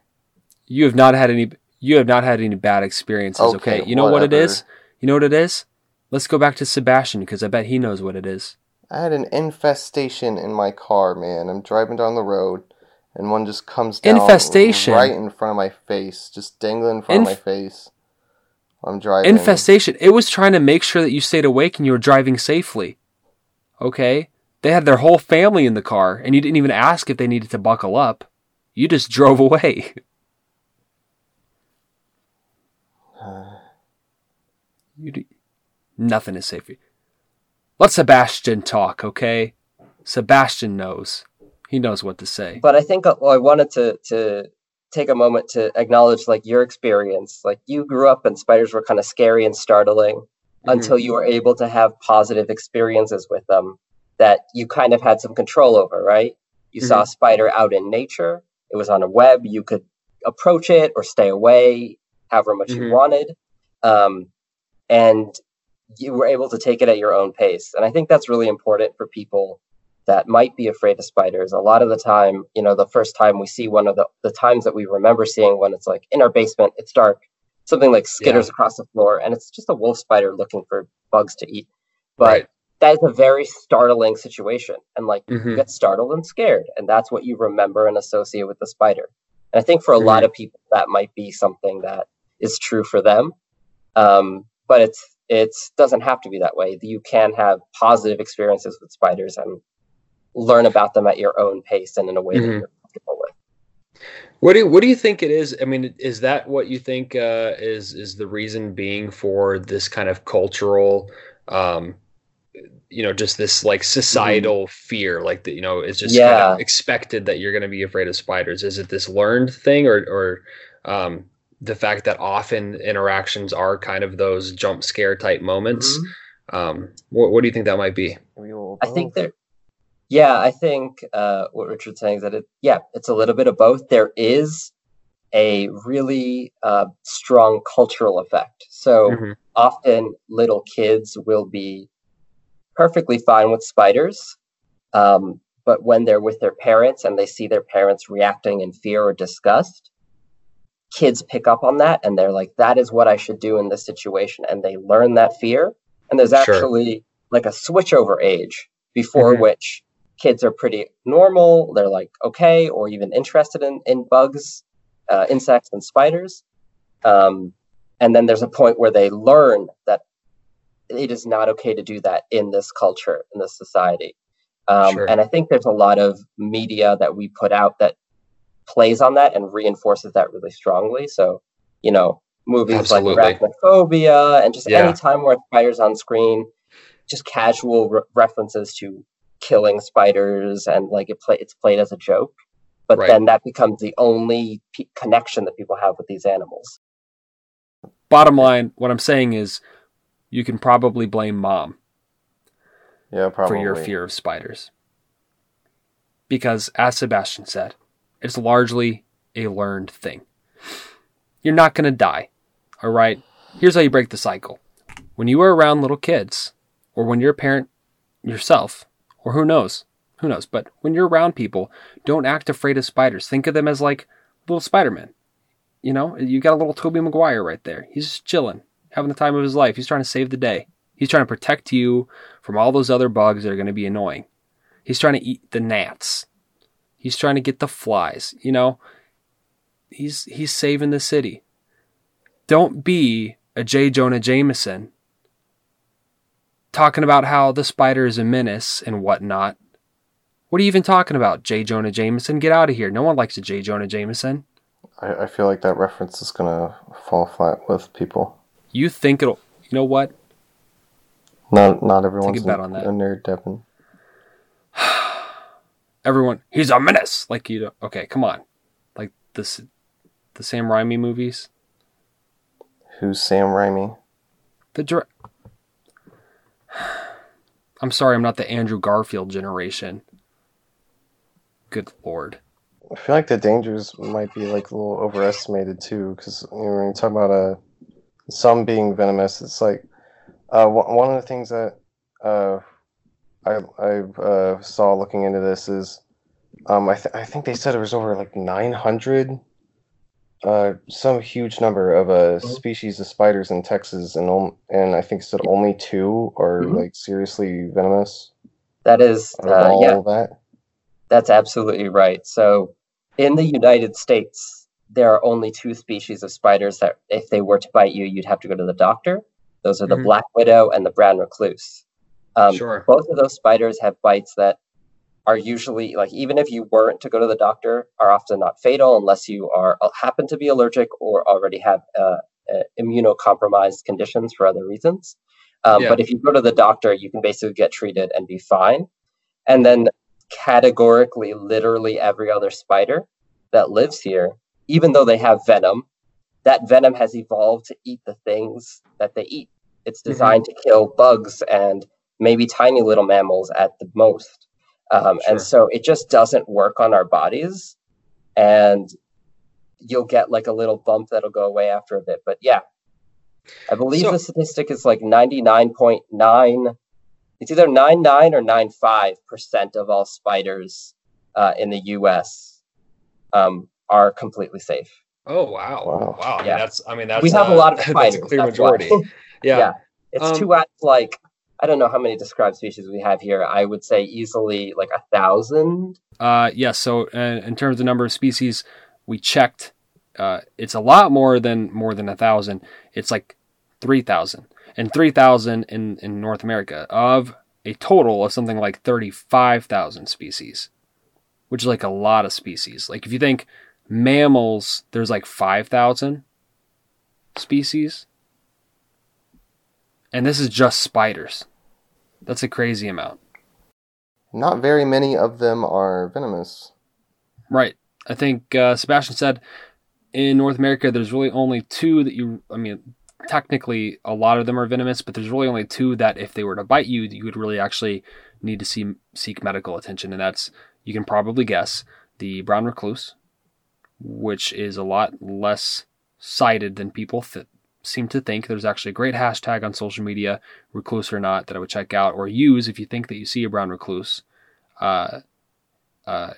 You have not had any. You have not had any bad experiences. Okay. Okay, You know what it is. You know what it is. Let's go back to Sebastian because I bet he knows what it is. I had an infestation in my car, man. I'm driving down the road, and one just comes down Infestation? right in front of my face, just dangling in front Inf- of my face. I'm driving. Infestation. It was trying to make sure that you stayed awake and you were driving safely. Okay. They had their whole family in the car, and you didn't even ask if they needed to buckle up. You just drove away. You, d- Nothing is safe. Let Sebastian talk, okay? Sebastian knows. He knows what to say. But I think well, I wanted to to take a moment to acknowledge like your experience. Like you grew up and spiders were kind of scary and startling mm-hmm. until you were able to have positive experiences with them that you kind of had some control over, right? You mm-hmm. saw a spider out in nature. It was on a web. You could approach it or stay away however much mm-hmm. you wanted. Um, and you were able to take it at your own pace. And I think that's really important for people that might be afraid of spiders. A lot of the time, you know, the first time we see one of the, the times that we remember seeing when it's like in our basement, it's dark, something like skitters yeah. across the floor, and it's just a wolf spider looking for bugs to eat. But right. that is a very startling situation. And like mm-hmm. you get startled and scared. And that's what you remember and associate with the spider. And I think for a mm-hmm. lot of people, that might be something that is true for them. Um, but it's it doesn't have to be that way. You can have positive experiences with spiders and learn about them at your own pace and in a way mm-hmm. that you're comfortable with. What do you, what do you think it is? I mean, is that what you think uh, is is the reason being for this kind of cultural, um, you know, just this like societal mm-hmm. fear, like that, you know, it's just yeah. kind of expected that you're going to be afraid of spiders. Is it this learned thing, or or um, the fact that often interactions are kind of those jump scare type moments? Mm-hmm. Um, what, what do you think that might be? I think there yeah, I think uh, what Richard's saying is that it, yeah, it's a little bit of both. There is a really uh, strong cultural effect. So mm-hmm. often little kids will be perfectly fine with spiders, um, but when they're with their parents and they see their parents reacting in fear or disgust, kids pick up on that and they're like, "That is what I should do in this situation," and they learn that fear. And there's actually sure. like a switchover age before mm-hmm. which kids are pretty normal. They're like okay, or even interested in in bugs, uh, insects, and spiders. Um, and then there's a point where they learn that it is not okay to do that in this culture, in this society. Um, sure. And I think there's a lot of media that we put out that plays on that and reinforces that really strongly. So, you know, movies Absolutely. like Arachnophobia and just yeah. any time where spiders on screen, just casual re- references to killing spiders and like it play it's played as a joke but right. then that becomes the only p- connection that people have with these animals. Bottom line what i'm saying is you can probably blame mom yeah probably. for your fear of spiders. Because as sebastian said it's largely a learned thing. You're not going to die all right? Here's how you break the cycle. When you are around little kids or when you're a parent yourself or who knows? Who knows? But when you're around people, don't act afraid of spiders. Think of them as like little Spider-Man. You know, you got a little Tobey Maguire right there. He's just chilling, having the time of his life. He's trying to save the day. He's trying to protect you from all those other bugs that are going to be annoying. He's trying to eat the gnats. He's trying to get the flies. You know, he's he's saving the city. Don't be a J. Jonah Jameson talking about how the spider is a menace and whatnot. What are you even talking about, J. Jonah Jameson? Get out of here. No one likes a J. Jonah Jameson. I, I feel like that reference is gonna fall flat with people. You think it'll? You know what? Not not everyone's about on that. a nerd, Devon. Everyone, he's a menace. Like you, okay, come on, like this, the Sam Raimi movies. Who's Sam Raimi? The direct. I'm sorry, I'm not the Andrew Garfield generation. Good lord. I feel like the dangers might be like a little overestimated too, because you know, when you talk about uh, some being venomous, it's like uh, one of the things that uh, I I uh, saw looking into this is um, I, th- I think they said it was over like 900 uh, some huge number of a mm-hmm. species of spiders in Texas, and and I think said only two are mm-hmm. like seriously venomous. That is, uh, yeah, that. that's absolutely right. So, in the United States, there are only two species of spiders that, if they were to bite you, you'd have to go to the doctor. Those are the mm-hmm. black widow and the brown recluse. Um, sure. Both of those spiders have bites that are usually like even if you weren't to go to the doctor are often not fatal unless you are uh, happen to be allergic or already have uh, uh, immunocompromised conditions for other reasons Um, yeah. But if you go to the doctor, you can basically get treated and be fine. And then categorically, literally every other spider that lives here, even though they have venom, that venom has evolved to eat the things that they eat. It's mm-hmm. designed mm-hmm. to kill bugs and maybe tiny little mammals at the most. Um, sure. And so it just doesn't work on our bodies. And you'll get like a little bump that'll go away after a bit. But yeah, I believe so, the statistic is like 99.9. It's either 99 or 95% of all spiders uh, in the US um, are completely safe. Oh, wow. Wow. wow. I mean, that's, I mean, that's, we have uh, a lot of spiders. That's a clear majority. yeah. yeah. It's um, two out like, I don't know how many described species we have here. I would say easily like a thousand. Uh, yes. Yeah, so uh, in terms of number of species, we checked uh, it's a lot more than more than a thousand. It's like three thousand, and three thousand in in North America of a total of something like thirty five thousand species, which is like a lot of species. Like if you think mammals, there's like five thousand species, and this is just spiders. That's a crazy amount. Not very many of them are venomous. Right. I think uh, Sebastian said in North America, there's really only two that you, I mean, technically a lot of them are venomous, but there's really only two that if they were to bite you, you would really actually need to see, seek medical attention. And that's, you can probably guess, the brown recluse, which is a lot less sighted than people th- seem to think. There's actually a great hashtag on social media, recluse or not, that I would check out or use if you think that you see a brown recluse. Uh, uh,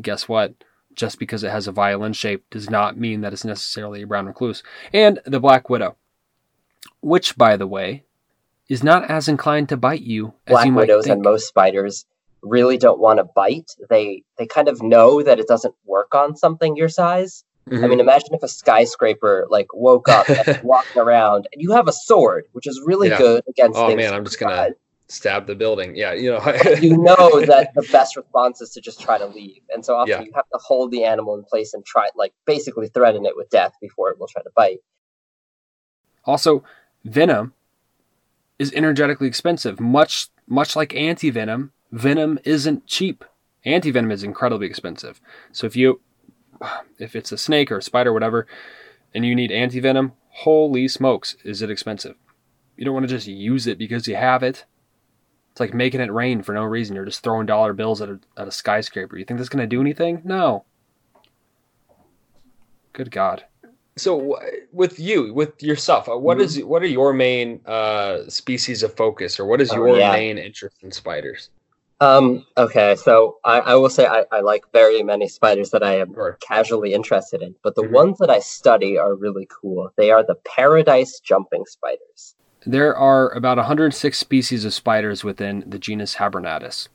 guess what? just because it has a violin shape does not mean that it's necessarily a brown recluse. And the black widow, which, by the way, is not as inclined to bite you as black you might widows think. and most spiders really don't want to bite. They they kind of know that it doesn't work on something your size. Mm-hmm. I mean, imagine if a skyscraper like woke up and walking around, and you have a sword, which is really yeah. good against. Oh man, I'm just gonna stab the building. Yeah, you know. you know that the best response is to just try to leave, and so often yeah. you have to hold the animal in place and try, like, basically threaten it with death before it will try to bite. Also, venom is energetically expensive, much much like anti venom. Venom isn't cheap. Anti venom is incredibly expensive. So if you, if it's a snake or a spider, or whatever, and you need anti venom, holy smokes, is it expensive? You don't want to just use it because you have it. It's like making it rain for no reason. You're just throwing dollar bills at a, at a skyscraper. You think that's going to do anything? No. Good God. So, with you, with yourself, what is what mm-hmm. is what are your main uh, species of focus, or what is oh, your yeah. main interest in spiders? Um, okay, so I, I will say I, I, like very many spiders that I am sure. casually interested in, but the mm-hmm. ones that I study are really cool. They are the paradise jumping spiders. There are about 106 species of spiders within the genus Habronatus.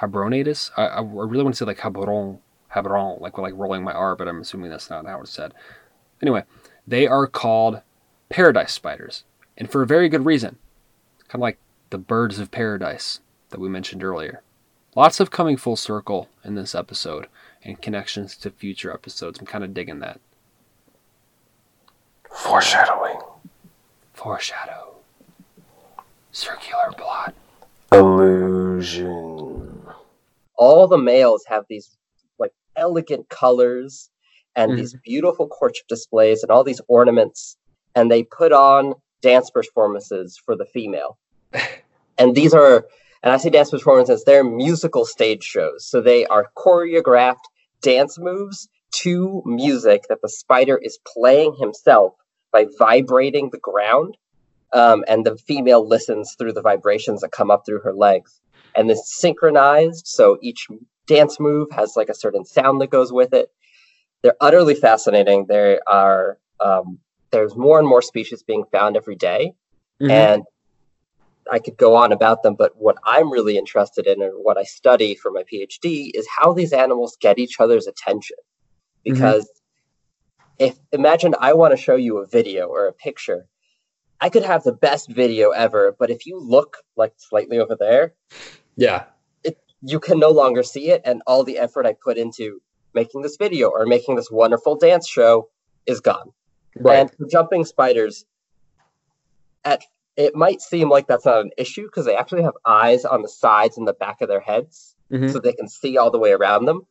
Habronatus? I, I really want to say like Habron, Habron, like like rolling my R, but I'm assuming that's not how it's said. Anyway, they are called paradise spiders, and for a very good reason. Kind of like the birds of paradise that we mentioned earlier. Lots of coming full circle in this episode and connections to future episodes. I'm kind of digging that. Foreshadowing. Foreshadow. Circular plot. Illusion. All the males have these like elegant colors and mm-hmm. these beautiful courtship displays and all these ornaments, and they put on dance performances for the female. and these are, and I say dance performances, they're musical stage shows. So they are choreographed dance moves to music that the spider is playing himself by vibrating the ground um, and the female listens through the vibrations that come up through her legs. And it's synchronized, so each dance move has like a certain sound that goes with it. They're utterly fascinating. There are um, there's more and more species being found every day. Mm-hmm. and I could go on about them, but what I'm really interested in and what I study for my PhD is how these animals get each other's attention. Mm-hmm. Because mm-hmm. if imagine I want to show you a video or a picture I could have the best video ever, but if you look like slightly over there, yeah, it, you can no longer see it, and all the effort I put into making this video or making this wonderful dance show is gone. Right. And for jumping spiders, at it might seem like that's not an issue because they actually have eyes on the sides and the back of their heads mm-hmm. so they can see all the way around them.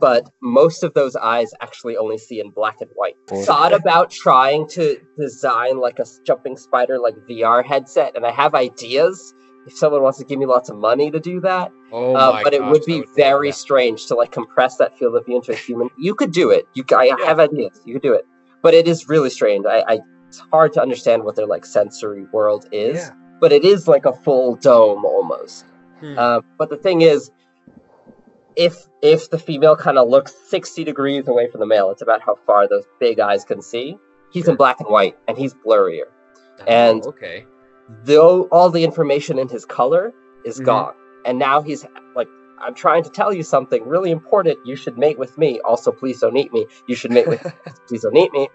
But most of those eyes actually only see in black and white. Thought about trying to design like a jumping spider like VR headset, and I have ideas. If someone wants to give me lots of money to do that, oh uh, but gosh, it would be would very strange to like compress that field of view into a human. You could do it. You, I yeah. have ideas. You could do it, but it is really strange. I, I it's hard to understand what their like sensory world is, yeah. but it is like a full dome almost. Hmm. Uh, but the thing is, if if the female kind of looks 60 degrees away from the male, it's about how far those big eyes can see. He's in black and white, and he's blurrier. Oh, and okay, though all the information in his color is mm-hmm. gone, and now he's like, I'm trying to tell you something really important. You should mate with me. Also, please don't eat me. You should mate with. please don't eat me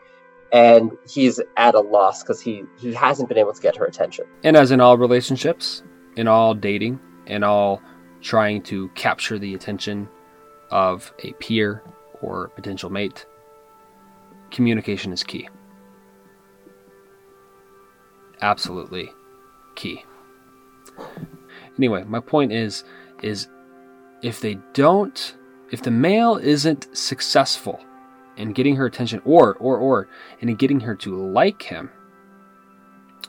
and he's at a loss because he he hasn't been able to get her attention. And as in all relationships, in all dating, in all trying to capture the attention of a peer or potential mate, communication is key. Absolutely key. Anyway, my point is is if they don't if the male isn't successful and getting her attention or or or and in getting her to like him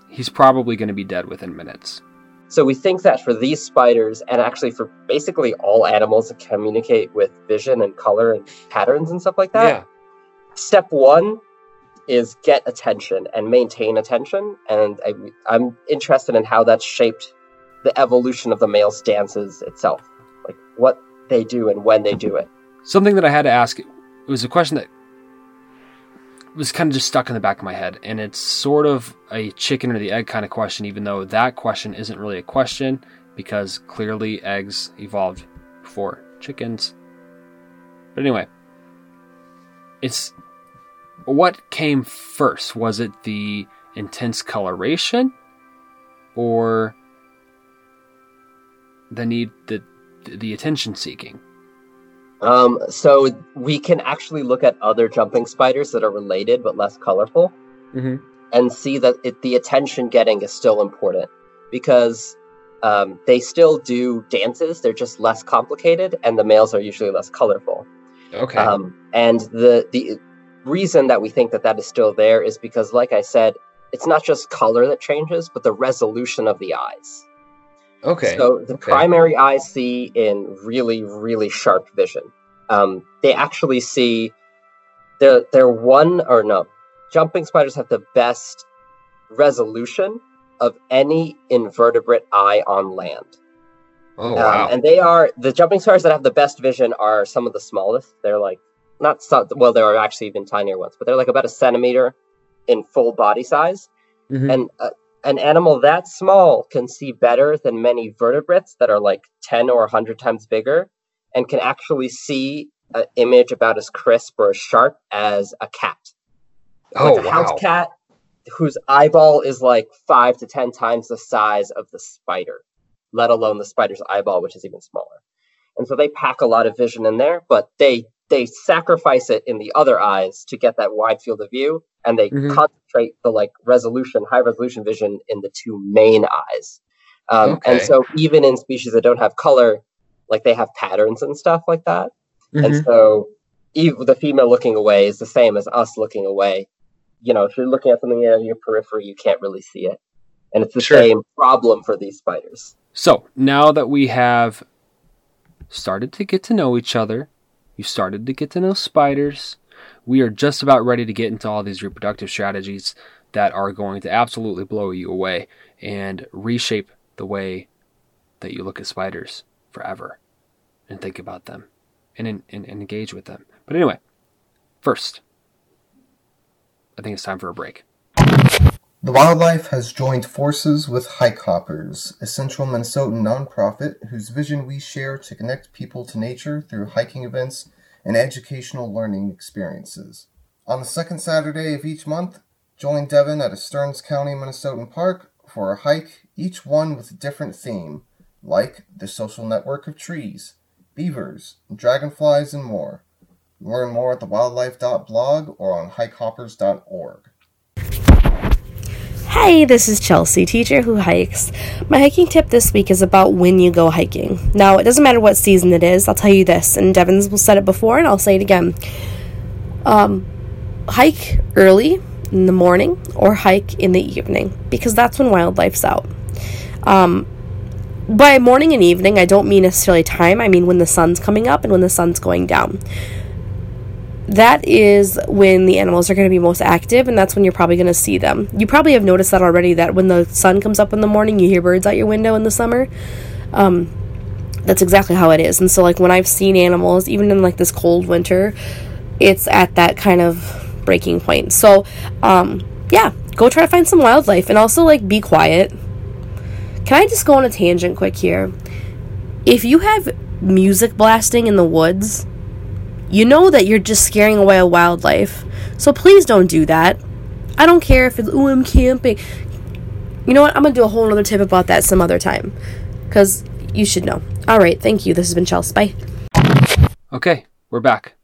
he's probably going to be dead within minutes. So we think that for these spiders and actually for basically all animals that communicate with vision and color and patterns and stuff like that yeah. step one is get attention and maintain attention. And I, i'm interested in how that's shaped the evolution of the male's dances itself. Like what they do and when they do it. Something that i had to ask it was a question that was kind of just stuck in the back of my head. And it's sort of a chicken or the egg kind of question, even though that question isn't really a question because clearly eggs evolved before chickens. But anyway, it's what came first? Was it the intense coloration or the need the the attention seeking? Um, so we can actually look at other jumping spiders that are related but less colorful, mm-hmm. and see that it, the attention getting is still important because um, they still do dances. They're just less complicated, and the males are usually less colorful. Okay. Um, and the the reason that we think that that is still there is because, like I said, it's not just color that changes, but the resolution of the eyes. Okay. So the okay. primary eyes see in really, really sharp vision. Um, they actually see they're they're one or no. Jumping spiders have the best resolution of any invertebrate eye on land. Oh um, wow! Um, and they are the jumping spiders that have the best vision are some of the smallest. They're like not so, well, there are actually even tinier ones, but they're like about a centimeter in full body size. Mm-hmm. And uh, an animal that small can see better than many vertebrates that are like 10 or 100 times bigger and can actually see an image about as crisp or as sharp as a cat. Oh, like a wow. house cat whose eyeball is like five to 10 times the size of the spider, let alone the spider's eyeball, which is even smaller. And so they pack a lot of vision in there, but they they sacrifice it in the other eyes to get that wide field of view and they mm-hmm. concentrate the like resolution high resolution vision in the two main eyes um, okay. and so even in species that don't have color like they have patterns and stuff like that mm-hmm. and so even the female looking away is the same as us looking away you know if you're looking at something in your periphery you can't really see it and it's the sure. same problem for these spiders so now that we have started to get to know each other you started to get to know spiders. We are just about ready to get into all these reproductive strategies that are going to absolutely blow you away and reshape the way that you look at spiders forever and think about them and, and, and engage with them. But anyway, first, I think it's time for a break. The Wildlife has joined forces with Hike Hoppers, a central Minnesotan nonprofit whose vision we share to connect people to nature through hiking events and educational learning experiences. On the second Saturday of each month, join Devon at a Stearns County, Minnesotan park for a hike, each one with a different theme, like the social network of trees, beavers, dragonflies, and more. Learn more at the thewildlife.blog or on hikehoppers.org. Hi, this is Chelsea, teacher who hikes. My hiking tip this week is about when you go hiking. Now, it doesn't matter what season it is, I'll tell you this, and Devon's will said it before, and I'll say it again. Um, hike early in the morning or hike in the evening because that's when wildlife's out. Um, by morning and evening, I don't mean necessarily time, I mean when the sun's coming up and when the sun's going down. That is when the animals are going to be most active, and that's when you're probably going to see them. You probably have noticed that already that when the sun comes up in the morning, you hear birds out your window in the summer. Um, that's exactly how it is. And so, like, when I've seen animals, even in like this cold winter, it's at that kind of breaking point. So, um, yeah, go try to find some wildlife and also like be quiet. Can I just go on a tangent quick here? If you have music blasting in the woods, you know that you're just scaring away a wildlife. So please don't do that. I don't care if it's, oh, I'm camping. You know what? I'm going to do a whole other tip about that some other time. Because you should know. All right. Thank you. This has been Chelsea. Bye. Okay. We're back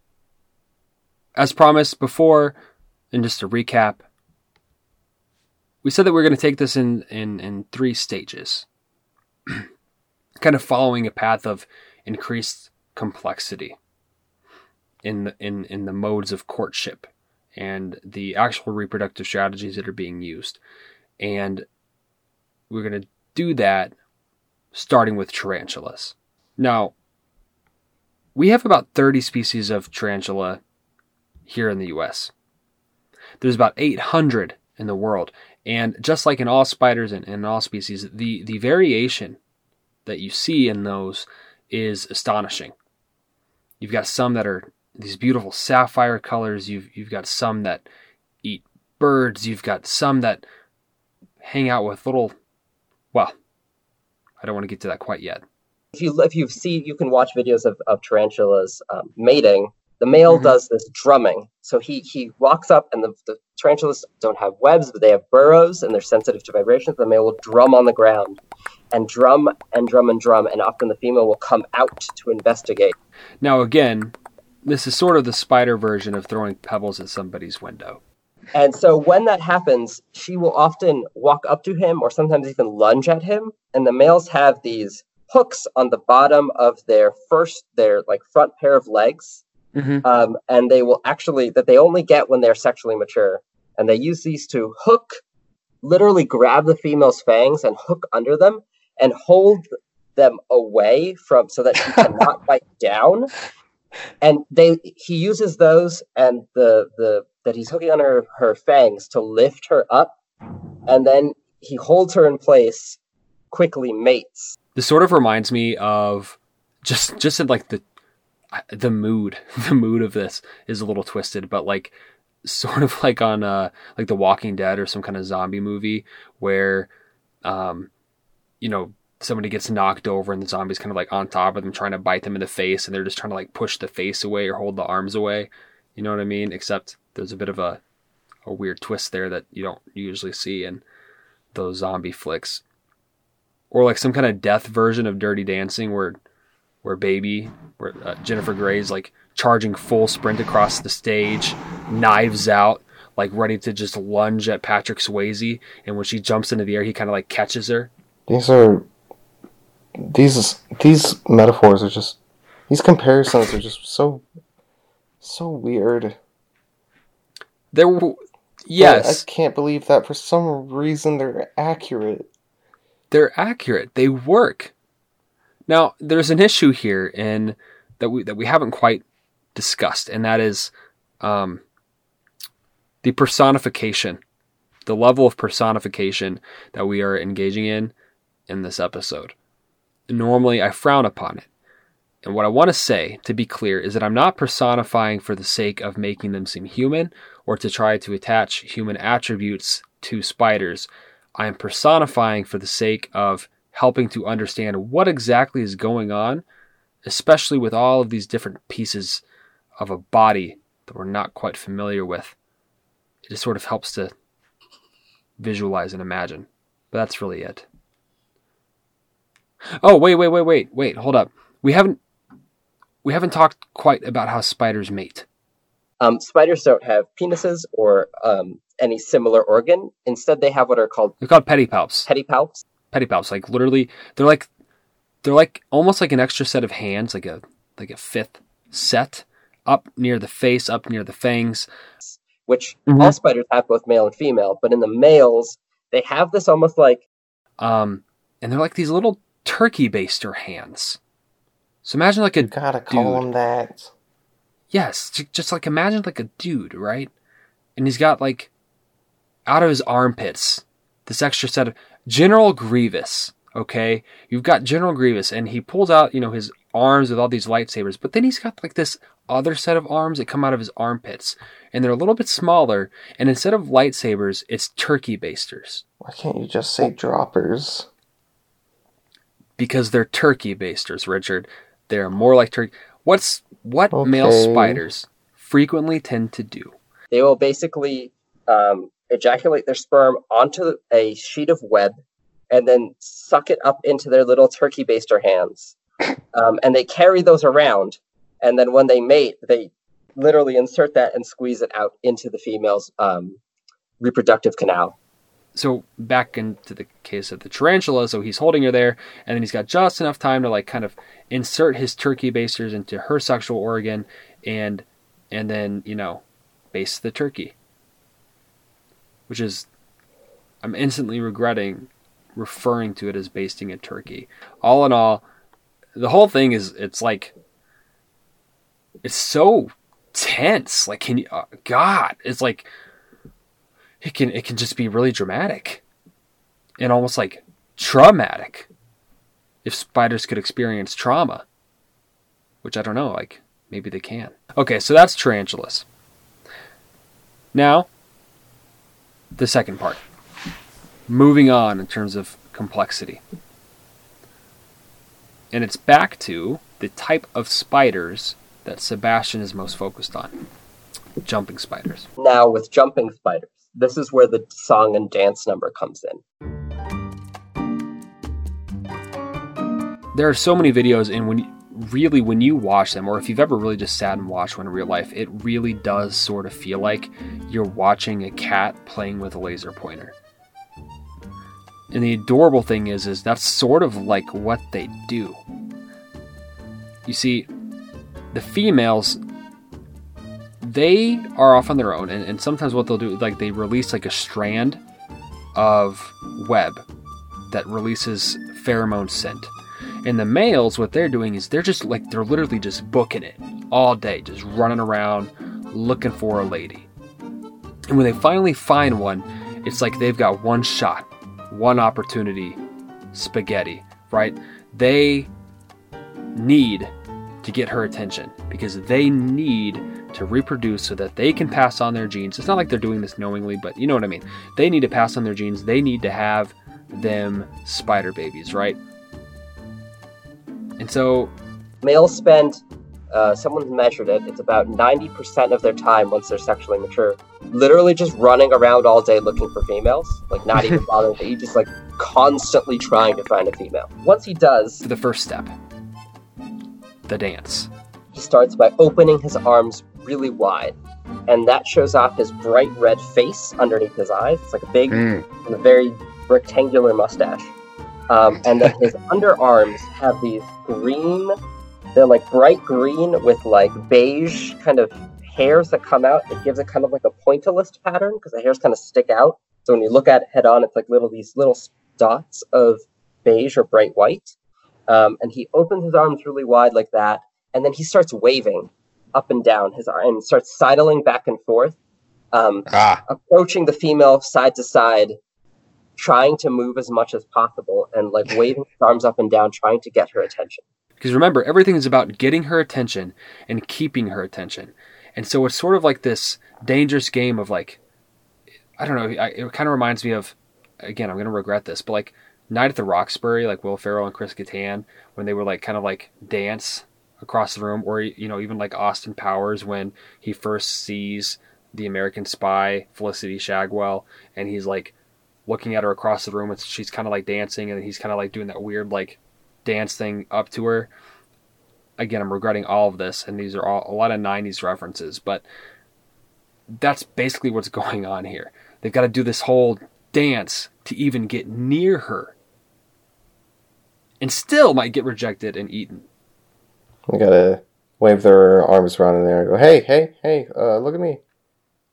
as promised before, and just to recap, we said that we are going to take this in, in, in three stages, kind of following a path of increased complexity in the, in, in the modes of courtship and the actual reproductive strategies that are being used. And we're going to do that starting with tarantulas. Now, we have about 30 species of tarantula here in the US. There's about 800 in the world. And just like in all spiders and in all species, the, the variation that you see in those is astonishing. You've got some that are these beautiful sapphire colors. You've, you've got some that eat birds. You've got some that hang out with little, well, I don't want to get to that quite yet. If you if you see, you can watch videos of, of tarantulas um, mating, the male mm-hmm. does this drumming. So he he walks up, and the, the tarantulas don't have webs, but they have burrows, and they're sensitive to vibrations. The male will drum on the ground, and drum and drum and drum, and often the female will come out to investigate. Now, again, this is sort of the spider version of throwing pebbles at somebody's window. And so when that happens, she will often walk up to him or sometimes even lunge at him. And the males have these hooks on the bottom of their first, their like front pair of legs mm-hmm. um, and they will actually that they only get when they're sexually mature, and they use these to hook, literally grab the female's fangs and hook under them and hold them away from so that she cannot bite down. And they he uses those and the the that he's hooking on her her fangs to lift her up, and then he holds her in place, quickly mates. This sort of reminds me of just just in like the the mood the mood of this is a little twisted but like sort of like on uh like the walking dead or some kind of zombie movie where um you know somebody gets knocked over and the zombie's kind of like on top of them trying to bite them in the face and they're just trying to like push the face away or hold the arms away. You know what i mean? Except there's a bit of a a weird twist there that you don't usually see in those zombie flicks. Or like some kind of death version of dirty dancing where where Baby, where uh, Jennifer Grey's like charging full sprint across the stage, knives out, like ready to just lunge at Patrick Swayze, and when she jumps into the air, he kind of like catches her. These are these these metaphors are just these comparisons are just so so weird. There, yes, but I can't believe that for some reason they're accurate. They're accurate. They work. Now, there's an issue here in that we that we haven't quite discussed, and that is um, the personification, the level of personification that we are engaging in in this episode. Normally, I frown upon it. And what I want to say, to be clear, is that I'm not personifying for the sake of making them seem human or to try to attach human attributes to spiders. I am personifying for the sake of helping to understand what exactly is going on, especially with all of these different pieces of a body that we're not quite familiar with. It just sort of helps to visualize and imagine. But that's really it. Oh, wait, wait, wait, wait, wait, hold up. We haven't we haven't talked quite about how spiders mate. Um, spiders don't have penises or um, any similar organ. Instead, they have what are called they're called pedipalps. Pedipalps. Pedipalps, like literally, they're like they're like almost like an extra set of hands, like a like a fifth set up near the face, up near the fangs. Which mm-hmm. all spiders have, both male and female. But in the males, they have this almost like um, and they're like these little turkey baster hands. So imagine like a you gotta call dude. them that. Yes, just like imagine like a dude, right? And he's got like out of his armpits this extra set of General Grievous. Okay, you've got General Grievous, and he pulls out you know his arms with all these lightsabers, but then he's got like this other set of arms that come out of his armpits, and they're a little bit smaller. And instead of lightsabers, it's turkey basters. Why can't you just say droppers? Because they're turkey basters, Richard. They're more like turkey. What's what okay. male spiders frequently tend to do? They will basically um, ejaculate their sperm onto a sheet of web and then suck it up into their little turkey baster hands. Um, and they carry those around. And then when they mate, they literally insert that and squeeze it out into the female's um, reproductive canal. So back into the case of the tarantula, so he's holding her there, and then he's got just enough time to like kind of insert his turkey basters into her sexual organ, and and then you know, baste the turkey. Which is, I'm instantly regretting referring to it as basting a turkey. All in all, the whole thing is it's like it's so tense. Like, can you? Uh, God, it's like it can it can just be really dramatic and almost like traumatic. If spiders could experience trauma, which I don't know, like maybe they can. Okay, so that's tarantulas. Now, the second part. Moving on in terms of complexity. And it's back to the type of spiders that Sebastian is most focused on jumping spiders. Now, with jumping spiders, this is where the song and dance number comes in. There are so many videos, and when really when you watch them, or if you've ever really just sat and watched one in real life, it really does sort of feel like you're watching a cat playing with a laser pointer. And the adorable thing is, is that's sort of like what they do. You see, the females they are off on their own and, and sometimes what they'll do like they release like a strand of web that releases pheromone scent. And the males what they're doing is they're just like they're literally just booking it all day just running around looking for a lady. And when they finally find one it's like they've got one shot one opportunity spaghetti right? They need to get her attention because they need to reproduce so that they can pass on their genes. It's not like they're doing this knowingly, but you know what I mean. They need to pass on their genes. They need to have them spider babies, right? And so males spend uh, someone measured it. It's about 90% of their time once they're sexually mature, literally just running around all day looking for females, like not even bothering to eat, just like constantly trying to find a female. Once he does, the first step, the dance. He starts by opening his arms really wide, and that shows off his bright red face underneath his eyes. It's like a big, mm. very rectangular mustache. Um, and then his underarms have these green, they're like bright green with like beige kind of hairs that come out. It gives it kind of like a pointillist pattern because the hairs kind of stick out. So when you look at it head on, it's like little these little dots of beige or bright white. Um, and he opens his arms really wide like that, and then he starts waving up and down his arm and starts sidling back and forth, um, ah. approaching the female side to side, trying to move as much as possible and like waving his arms up and down, trying to get her attention. Because remember, everything is about getting her attention and keeping her attention. And so it's sort of like this dangerous game of like, I don't know, it kind of reminds me of, again, I'm going to regret this, but like Night at the Roxbury, like Will Ferrell and Chris Kattan, when they were like kind of like dance across the room, or you know, even like Austin Powers when he first sees the American Spy Felicity Shagwell, and he's like looking at her across the room, and she's kind of like dancing, and he's kind of like doing that weird like dance thing up to her. Again, I'm regretting all of this, and these are all a lot of '90s references, but that's basically what's going on here. They've got to do this whole dance to even get near her. And still might get rejected and eaten. They gotta wave their arms around in there and go, "Hey, hey, hey! Uh, look at me!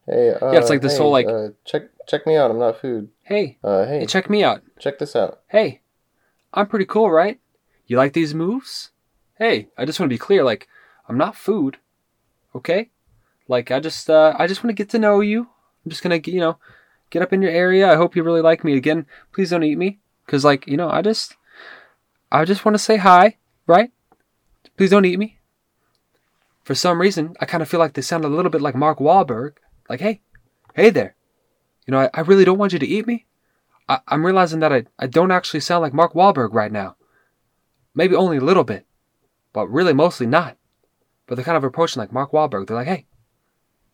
Hey, uh, yeah, it's like this hey, whole like, uh, check check me out. I'm not food. Hey, uh, hey, hey, check me out. Check this out. Hey, I'm pretty cool, right? You like these moves? Hey, I just want to be clear. Like, I'm not food. Okay, like I just uh, I just want to get to know you. I'm just gonna you know get up in your area. I hope you really like me again. Please don't eat me, cause like you know I just I just want to say hi, right? Please don't eat me. For some reason, I kind of feel like they sound a little bit like Mark Wahlberg. Like, hey, hey there. You know, I, I really don't want you to eat me. I, I'm realizing that I, I don't actually sound like Mark Wahlberg right now. Maybe only a little bit, but really mostly not. But they're kind of approaching like Mark Wahlberg. They're like, hey,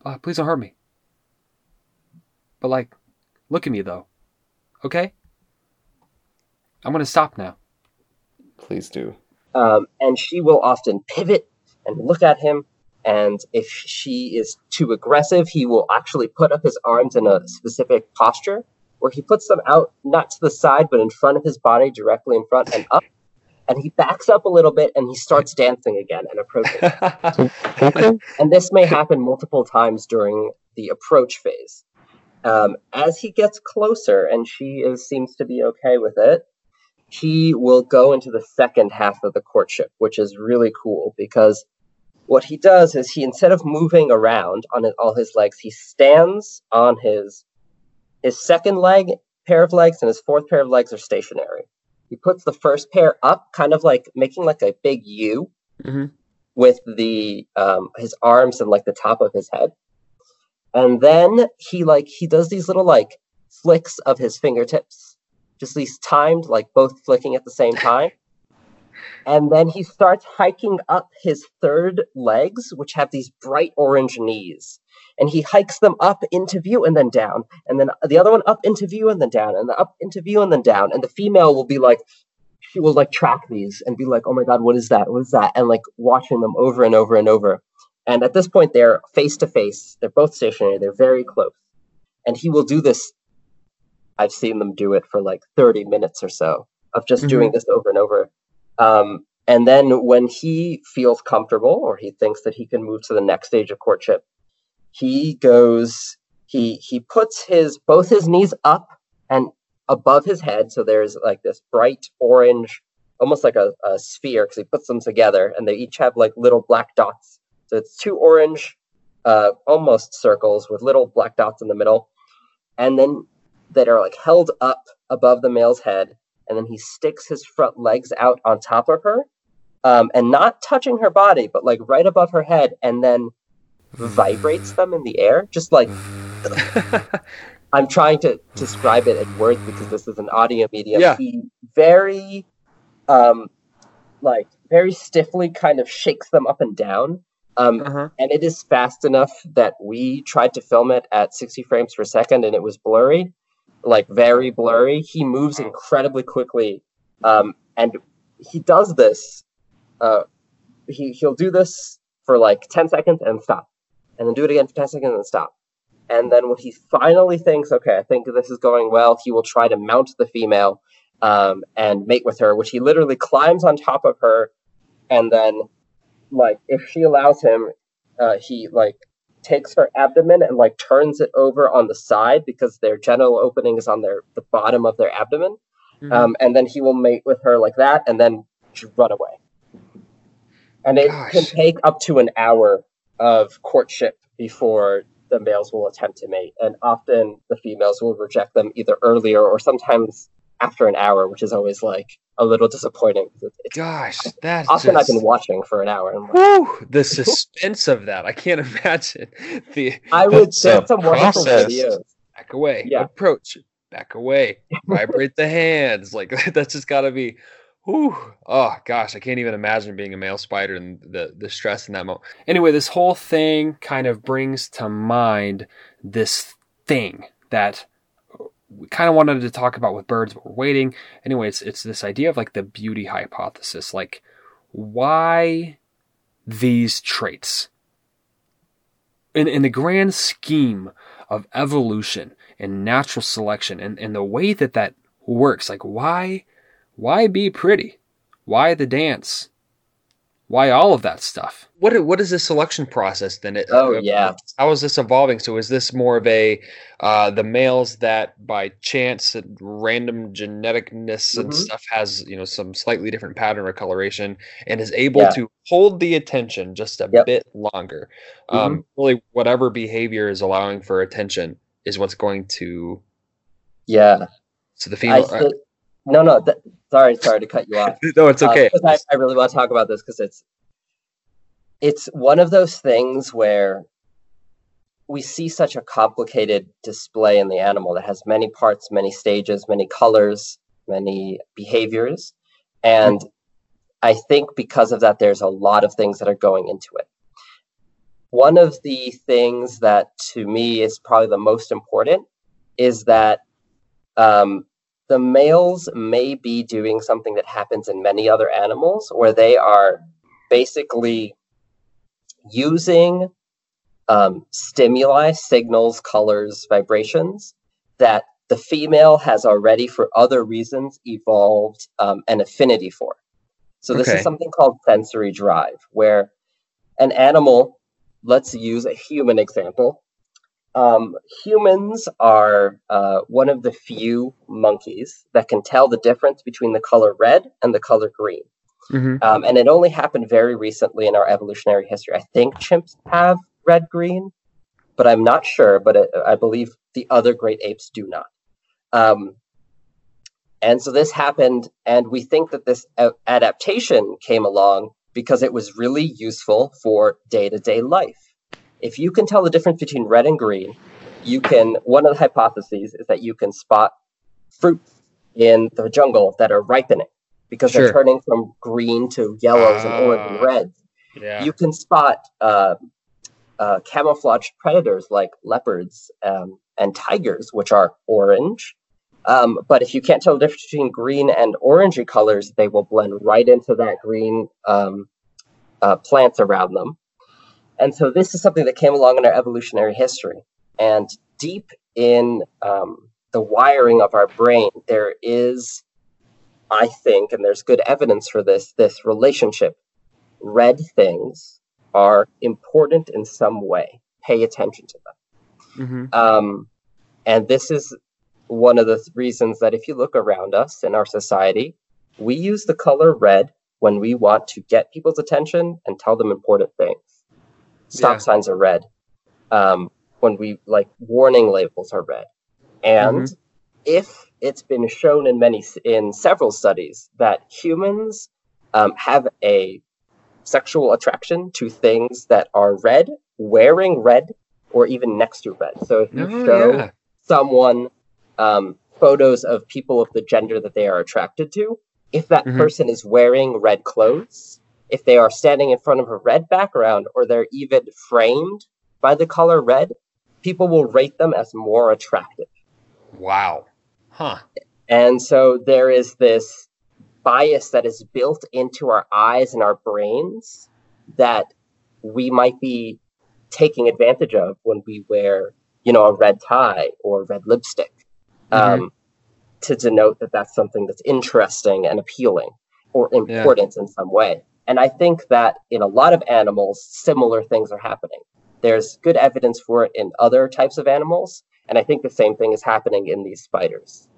uh, please don't hurt me. But like, look at me though. Okay? I'm going to stop now. Please do. Um, and she will often pivot and look at him. And if she is too aggressive, he will actually put up his arms in a specific posture where he puts them out, not to the side, but in front of his body, directly in front and up. And he backs up a little bit and he starts dancing again and approaching. and this may happen multiple times during the approach phase. Um, as he gets closer and she is, seems to be okay with it, he will go into the second half of the courtship, which is really cool because what he does is he instead of moving around on all his legs, he stands on his his second leg pair of legs and his fourth pair of legs are stationary. He puts the first pair up, kind of like making like a big U mm-hmm. with the um, his arms and like the top of his head, and then he like he does these little like flicks of his fingertips just these timed, like both flicking at the same time. And then he starts hiking up his third legs, which have these bright orange knees. And he hikes them up into view and then down. And then the other one up into view and then down. And the up into view and then down. And the female will be like, she will like track these and be like, oh my God, what is that? What is that? And like watching them over and over and over. And at this point, they're face to face. They're both stationary. They're very close. And he will do this I've seen them do it for like 30 minutes or so of just mm-hmm. doing this over and over. Um, and then when he feels comfortable or he thinks that he can move to the next stage of courtship, he goes, he he puts his both his knees up and above his head. So there's like this bright orange, almost like a, a sphere, because he puts them together and they each have like little black dots. So it's two orange, uh, almost circles with little black dots in the middle. And then that are like held up above the male's head, and then he sticks his front legs out on top of her, um, and not touching her body, but like right above her head, and then vibrates them in the air, just like. I'm trying to describe it in words because this is an audio medium. Yeah. He very, um, like very stiffly kind of shakes them up and down. Um, uh-huh. And it is fast enough that we tried to film it at 60 frames per second and it was blurry like very blurry. He moves incredibly quickly, um, and he does this. Uh, he he'll do this for like ten seconds and stop, and then do it again for ten seconds and stop. And then when he finally thinks, okay, I think this is going well, he will try to mount the female um, and mate with her, which he literally climbs on top of her, and then like if she allows him, uh, he like takes her abdomen and like turns it over on the side because their genital opening is on their the bottom of their abdomen. Mm-hmm. Um, and then he will mate with her like that and then run away. And it Gosh. can take up to an hour of courtship before the males will attempt to mate. And often the females will reject them either earlier or sometimes after an hour, which is always like a little disappointing. It's, Gosh, that's often just... I've been watching for an hour. Like, Whew, the suspense of that, I can't imagine. The I would send some wonderful videos. Back away. Yeah. Approach. Back away. Vibrate the hands. Like that's just got to be. Whew. Oh gosh, I can't even imagine being a male spider and the the stress in that moment. Anyway, this whole thing kind of brings to mind this thing that we kind of wanted to talk about with birds, but we're waiting. Anyway, it's it's this idea of like the beauty hypothesis, like why these traits. in, in the grand scheme of evolution and natural selection and, and the way that that works, like why, why be pretty? Why the dance? Why all of that stuff? What what is the selection process then? Oh uh, yeah. How is this evolving? So is this more of a uh, the males that by chance and random geneticness and mm-hmm. stuff has you know some slightly different pattern or coloration and is able yeah. to hold the attention just a yep. bit longer? Mm-hmm. Um, really, whatever behavior is allowing for attention is what's going to. Yeah. So the female. I, no, no. Th- sorry, sorry to cut you off. no, it's uh, okay. Uh, I, I really want to talk about this because it's it's one of those things where we see such a complicated display in the animal that has many parts, many stages, many colors, many behaviors, and I think because of that, there's a lot of things that are going into it. One of the things that to me is probably the most important is that um, the males may be doing something that happens in many other animals where they are basically using um, stimuli, signals, colors, vibrations that the female has already, for other reasons, evolved um, an affinity for. So, this okay. is something called sensory drive, where an animal, let's use a human example, um, humans are uh, one of the few monkeys that can tell the difference between the color red and the color green. Mm-hmm. Um, and it only happened very recently in our evolutionary history. I think chimps have red green, but I'm not sure. But it, I believe the other great apes do not. Um, and so this happened, and we think that this a- adaptation came along because it was really useful for day to day life if you can tell the difference between red and green, you can. One of the hypotheses is that you can spot fruits in the jungle that are ripening because sure. they're turning from green to yellows uh, and orange and ah, reds. Yeah. You can spot uh, uh, camouflaged predators like leopards um, and tigers, which are orange. Um, but if you can't tell the difference between green and orangey colors, they will blend right into that green um, uh, plants around them. And so this is something that came along in our evolutionary history. And deep in um, the wiring of our brain, there is, I think, and there's good evidence for this, this relationship. Red things are important in some way. Pay attention to them. Mm-hmm. Um, and this is one of the th- reasons that if you look around us in our society, we use the color red when we want to get people's attention and tell them important things stop yeah. signs are red. Um, when we like warning labels are red, and mm-hmm. if it's been shown in many in several studies that humans um, have a sexual attraction to things that are red, wearing red, or even next to red. So if you oh, show yeah. someone um, photos of people of the gender that they are attracted to, if that mm-hmm. person is wearing red clothes, if they are standing in front of a red background or they're even framed by the color red, people will rate them as more attractive. Wow. Huh. And so there is this bias that is built into our eyes and our brains that we might be taking advantage of when we wear, you know, a red tie or red lipstick mm-hmm. um, to denote that that's something that's interesting and appealing or important yeah. in some way. And I think that in a lot of animals, similar things are happening. There's good evidence for it in other types of animals, and I think the same thing is happening in these spiders.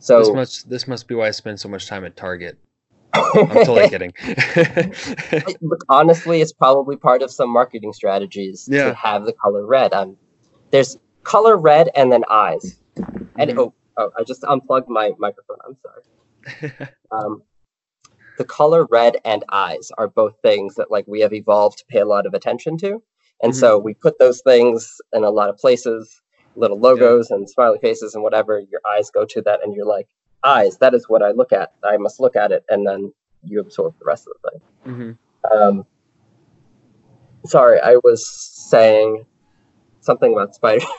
So this must this must be why I spend so much time at Target. I'm totally kidding. honestly, it's probably part of some marketing strategies yeah. to have the color red. Um, there's color red and then eyes. And mm-hmm. oh, oh, I just unplugged my microphone. I'm sorry. um, the color red and eyes are both things that like we have evolved to pay a lot of attention to. And mm-hmm. so we put those things in a lot of places, little logos yeah. and smiley faces and whatever. Your eyes go to that, and you're like, eyes, that is what I look at. I must look at it. And then you absorb the rest of the thing. Mm-hmm. Um, sorry, I was saying something about spider.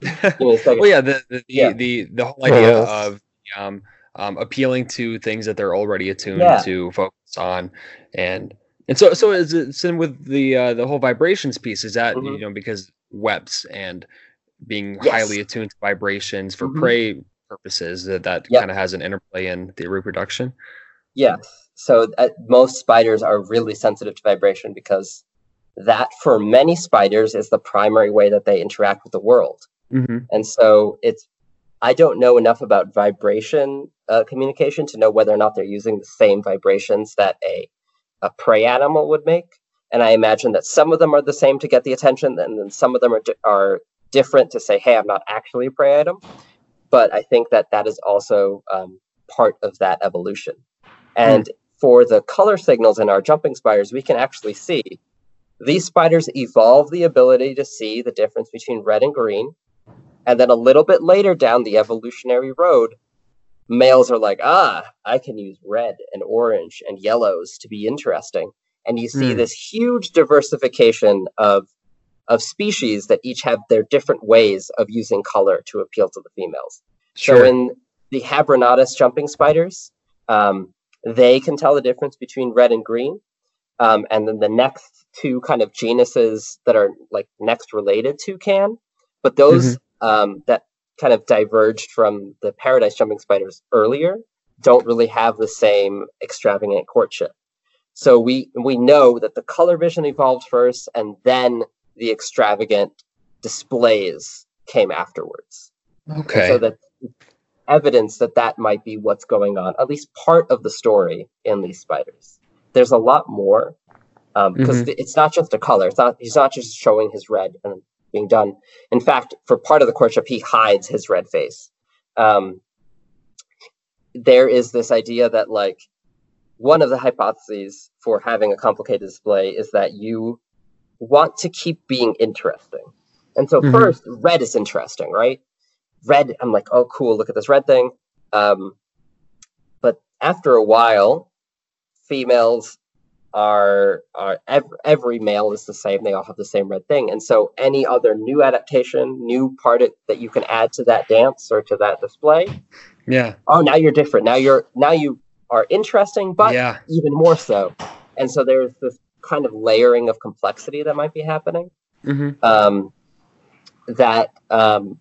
well, yeah, the the, yeah. the, the, the whole idea of um, um, appealing to things that they're already attuned yeah. to focus on and and so so is it same with the uh, the whole vibrations piece is that mm-hmm. you know because webs and being Yes. highly attuned to vibrations for Mhm. prey purposes that that Yep. kind of has an interplay in the reproduction. Yes. So uh, most spiders are really sensitive to vibration because that, for many spiders, is the primary way that they interact with the world. Mm-hmm. And so it's, I don't know enough about vibration uh, communication to know whether or not they're using the same vibrations that a, a prey animal would make. And I imagine that some of them are the same to get the attention, and then some of them are, di- are different to say, hey, I'm not actually a prey item. But I think that that is also um, part of that evolution. And for the color signals in our jumping spiders, we can actually see these spiders evolve the ability to see the difference between red and green. And then a little bit later down the evolutionary road, males are like, ah, I can use red and orange and yellows to be interesting. And you see Hmm. this huge diversification of of species that each have their different ways of using color to appeal to the females. Sure. So in the Habronattus jumping spiders, um, they can tell the difference between red and green. Um, and then the next two kind of genuses that are like next related to can, but those um, that kind of diverged from the paradise jumping spiders earlier don't really have the same extravagant courtship. So we we know that the color vision evolved first, and then the extravagant displays came afterwards. okay. So that evidence that that might be what's going on, at least part of the story in these spiders. There's a lot more um, because mm-hmm. it's not just a color. It's not. He's not just showing his red and being done. In fact, for part of the courtship, he hides his red face. Um, there is this idea that like one of the hypotheses for having a complicated display is that you want to keep being interesting. And so Mhm. first, red is interesting, right? Red, I'm like, oh, cool, look at this red thing. Um, but after a while, females are are ev- every male is the same. They all have the same red thing, and so any other new adaptation, new part it, that you can add to that dance or to that display, yeah. oh, now you're different. Now you're now you are interesting, but yeah. even more so. And so there's this kind of layering of complexity that might be happening hmm um, that um,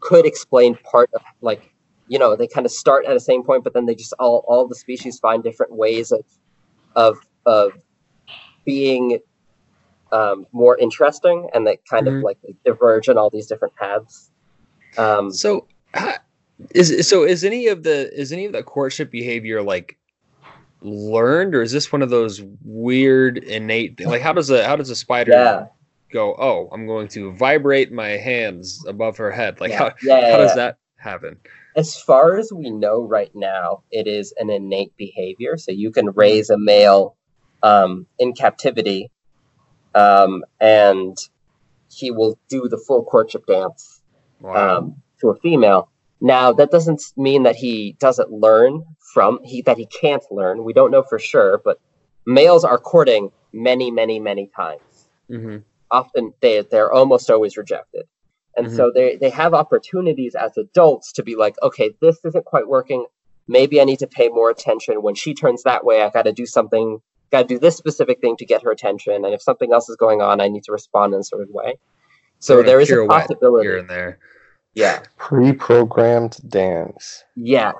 could explain part of like you know they kind of start at the same point but then they just all all the species find different ways of of of being um, more interesting and they kind Mhm. of like diverge in all these different paths um, So is so is any of the is any of the courtship behavior like learned or is this one of those weird innate like how does a how does a spider yeah go oh i'm going to vibrate my hands above her head like how, yeah, yeah, how does yeah. that happen as far as we know right now, it is an innate behavior. So you can raise a male um, in captivity, um, and he will do the full courtship dance wow. um, to a female. Now that doesn't mean that he doesn't learn from he that he can't learn. We don't know for sure, but males are courting many, many, many times. Hmm often they they're almost always rejected. And so they they have opportunities as adults to be like okay this isn't quite working. Maybe i need to pay more attention. When she turns that way i got to do something got to do this specific thing to get her attention and if something else is going on i need to respond in a certain way. So They're gonna there is a possibility. here and there. Yeah. Pre-programmed dance. yes.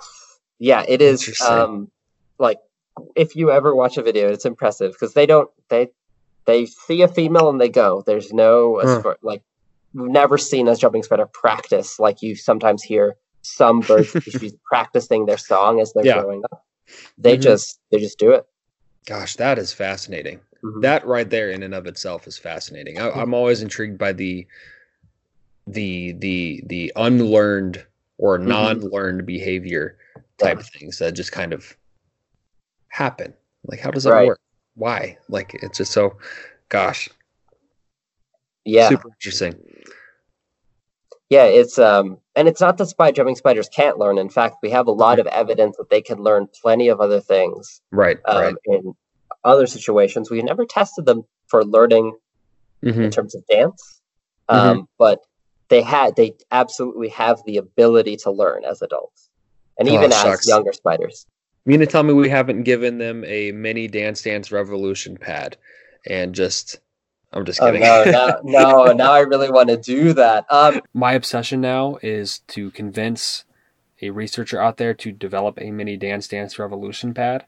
Yeah it is um like if you ever watch a video it's impressive because they don't they they see a female and they go. There's no as Huh. far, like we've never seen a jumping spider practice like you sometimes hear some bird species practicing their song as they're Yeah. growing up. They Mhm. just they just do it gosh that is fascinating. Mhm. that right there in and of itself is fascinating. I, i'm always intrigued by the the the the unlearned or Mm-hmm. non-learned behavior type things that just kind of happen. Like how does that Right. work? Why? Like it's just so gosh. Yeah. Super interesting yeah it's um and it's not that spy jumping spiders can't learn in fact we have a lot of evidence that they can learn plenty of other things right um, right in other situations we've never tested them for learning Mhm. in terms of dance. Mm-hmm. Um, But they had they absolutely have the ability to learn as adults, and Oh, even as shucks. younger spiders. you mean to tell me we haven't given them a mini dance dance revolution pad and just I'm just Oh, kidding. no, now, no, now I really want to do that. Um, My obsession now is to convince a researcher out there to develop a mini Dance Dance Revolution pad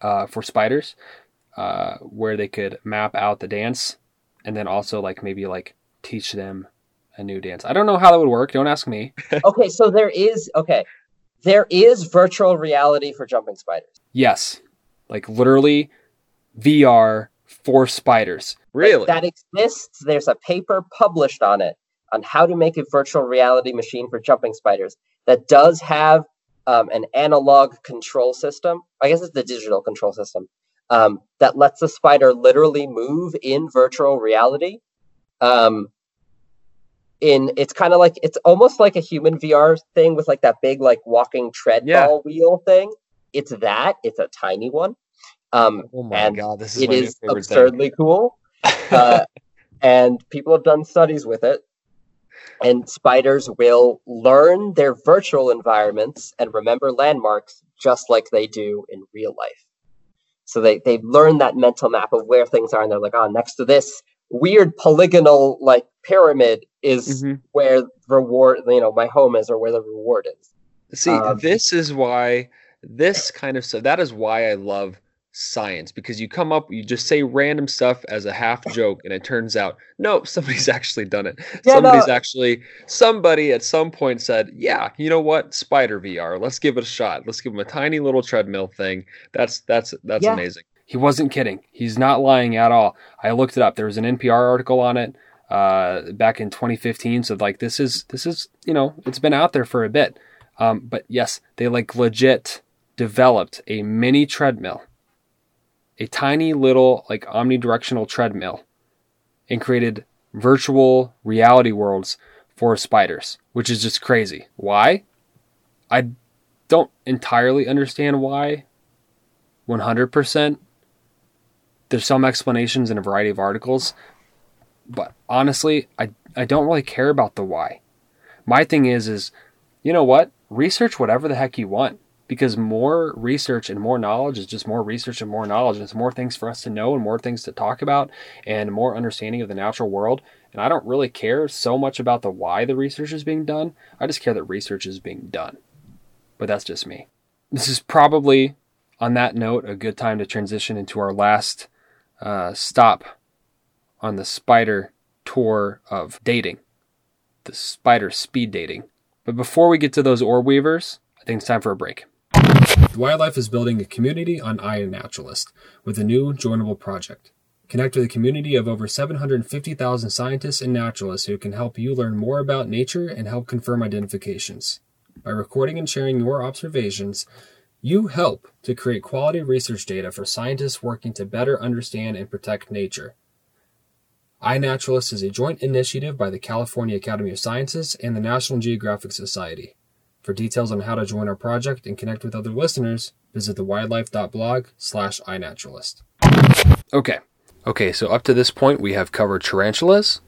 uh, for spiders, uh, where they could map out the dance, and then also like maybe like teach them a new dance. I don't know how that would work. Don't ask me. okay, so there is okay, there is virtual reality for jumping spiders. Yes, like literally VR for spiders. really? That exists. There's a paper published on it on how to make a virtual reality machine for jumping spiders that does have um, an analog control system. I guess it's the digital control system um, that lets the spider literally move in virtual reality. Um, in it's kind of like it's almost like a human VR thing with like that big like walking treadball Yeah. wheel thing. It's that. It's a tiny one. Um, oh my god, this is it is absurdly cool uh, and people have done studies with it and spiders will learn their virtual environments and remember landmarks just like they do in real life so they, they learn that mental map of where things are and they're like oh next to this weird polygonal like pyramid is Mhm. where reward you know my home is or where the reward is See, Um, this is why this kind of stuff. That is why I love science because you come up, you just say random stuff as a half joke, and it turns out no, somebody's actually done it. Yeah, somebody's no. actually somebody at some point said, "Yeah, you know what? Spider VR. Let's give it a shot. Let's give them a tiny little treadmill thing. That's that's that's Yeah. amazing." He wasn't kidding. He's not lying at all. I looked it up. There was an NPR article on it uh, back in 2015. So like this is this is you know it's been out there for a bit. Um, but yes, they like legit developed a mini treadmill, a tiny little like omnidirectional treadmill, and created virtual reality worlds for spiders, which is just crazy. Why? I don't entirely understand why. 100%. There's some explanations in a variety of articles, but honestly, I I don't really care about the why. My thing is is you know what? Research whatever the heck you want because more research and more knowledge is just more research and more knowledge and it's more things for us to know and more things to talk about and more understanding of the natural world and I don't really care so much about the why the research is being done. I just care that research is being done. But that's just me. This is probably on that note a good time to transition into our last uh, stop on the spider tour of dating, the spider speed dating. But before we get to those orb weavers, I think it's time for a break. Wildlife is building a community on iNaturalist with a new joinable project. Connect with a community of over 750,000 scientists and naturalists who can help you learn more about nature and help confirm identifications. By recording and sharing your observations, you help to create quality research data for scientists working to better understand and protect nature. iNaturalist is a joint initiative by the California Academy of Sciences and the National Geographic Society. For details on how to join our project and connect with other listeners, visit thewildlife.blog slash iNaturalist. Okay. Okay, so up to this point we have covered tarantulas,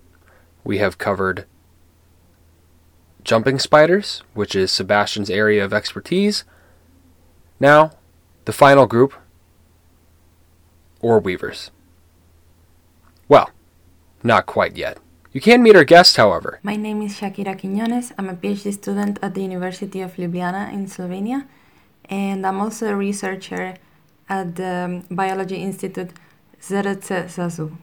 we have covered jumping spiders, which is Sebastian's area of expertise. Now, the final group, orb weavers. Well, not quite yet. You can meet our guest, however. My name is Shakira Quiñones. I'm a PhD student at the University of Ljubljana in Slovenia, and I'm also a researcher at the um, Biology Institute ZRC SAZU.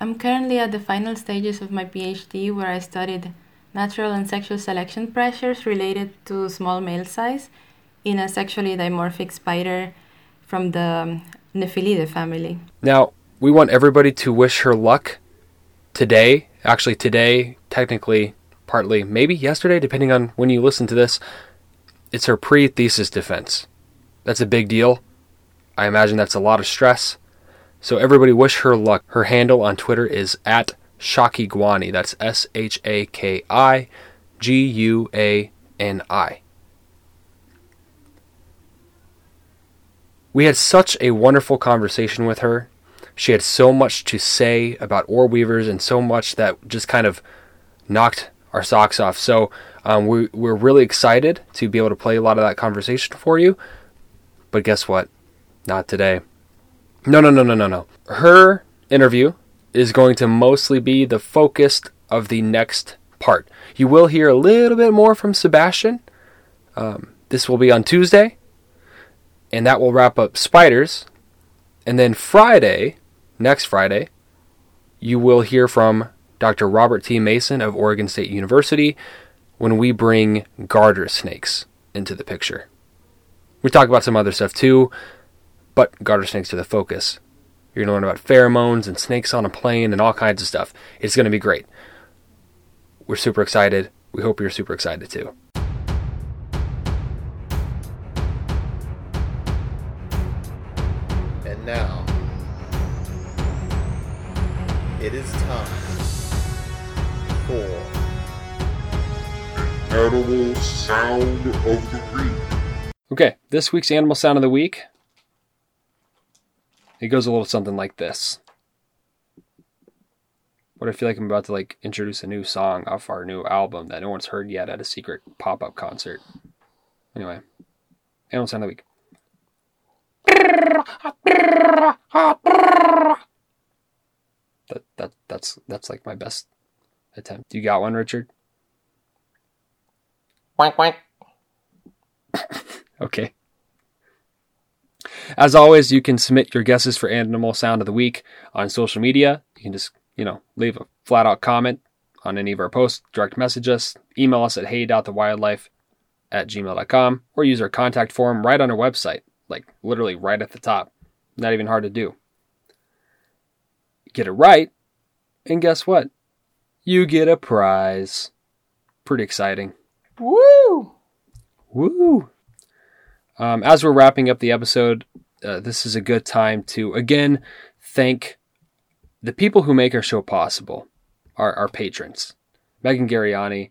I'm currently at the final stages of my PhD where I studied natural and sexual selection pressures related to small male size in a sexually dimorphic spider from the um, Nephilidae family. Now, we want everybody to wish her luck today. Actually, today, technically, partly, maybe yesterday, depending on when you listen to this. It's her pre thesis defense. That's a big deal. I imagine that's a lot of stress. So, everybody wish her luck. Her handle on Twitter is at Shaki Guani. That's S H A K I G U A N I. We had such a wonderful conversation with her. She had so much to say about orb weavers and so much that just kind of knocked our socks off. So um, we, we're really excited to be able to play a lot of that conversation for you. But guess what? Not today. No, no, no, no, no, no. Her interview is going to mostly be the focus of the next part. You will hear a little bit more from Sebastian. Um, this will be on Tuesday, and that will wrap up Spiders. And then Friday, next Friday, you will hear from Dr. Robert T. Mason of Oregon State University when we bring garter snakes into the picture. We talk about some other stuff too, but garter snakes are the focus. You're going to learn about pheromones and snakes on a plane and all kinds of stuff. It's going to be great. We're super excited. We hope you're super excited too. And now, it is time for Animal Sound of the Week. Okay, this week's Animal Sound of the Week. It goes a little something like this. What I feel like I'm about to like introduce a new song off our new album that no one's heard yet at a secret pop-up concert. Anyway, Animal Sound of the Week. That that that's that's like my best attempt. You got one, Richard? Quack, quack. Okay. As always, you can submit your guesses for Animal Sound of the Week on social media. You can just, you know, leave a flat out comment on any of our posts, direct message us, email us at hey.thewildlife at gmail.com, or use our contact form right on our website, like literally right at the top. Not even hard to do. Get it right, and guess what? You get a prize. Pretty exciting. Woo! Woo! Um, as we're wrapping up the episode, uh, this is a good time to again thank the people who make our show possible, our, our patrons Megan Gariani,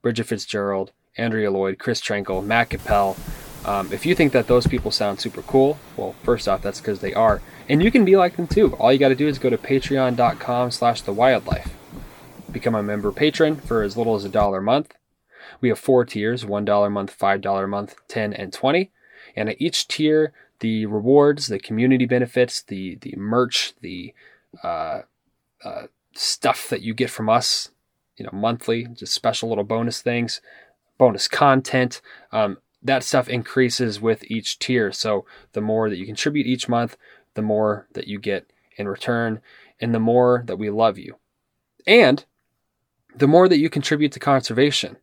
Bridget Fitzgerald, Andrea Lloyd, Chris Trankel, Matt Capel. Um, if you think that those people sound super cool, well, first off, that's because they are. And you can be like them too. All you got to do is go to patreon.com slash the wildlife. Become a member patron for as little as a dollar a month. We have four tiers, $1 a month, $5 a month, 10 and 20 and at each tier, the rewards, the community benefits, the the merch, the uh, uh, stuff that you get from us, you know, monthly, just special little bonus things, bonus content. Um, that stuff increases with each tier. So the more that you contribute each month, the more that you get in return, and the more that we love you, and the more that you contribute to conservation,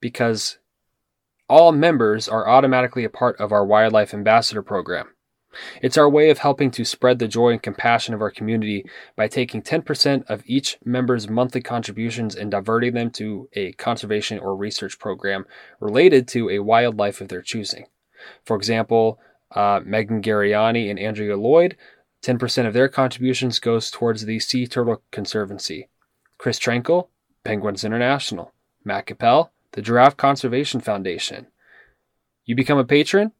because all members are automatically a part of our Wildlife Ambassador program. It's our way of helping to spread the joy and compassion of our community by taking 10% of each member's monthly contributions and diverting them to a conservation or research program related to a wildlife of their choosing. For example, uh, Megan Gariani and Andrea Lloyd, 10% of their contributions goes towards the Sea Turtle Conservancy. Chris Trankel, Penguins International. Matt Capel, the Giraffe Conservation Foundation. You become a patron,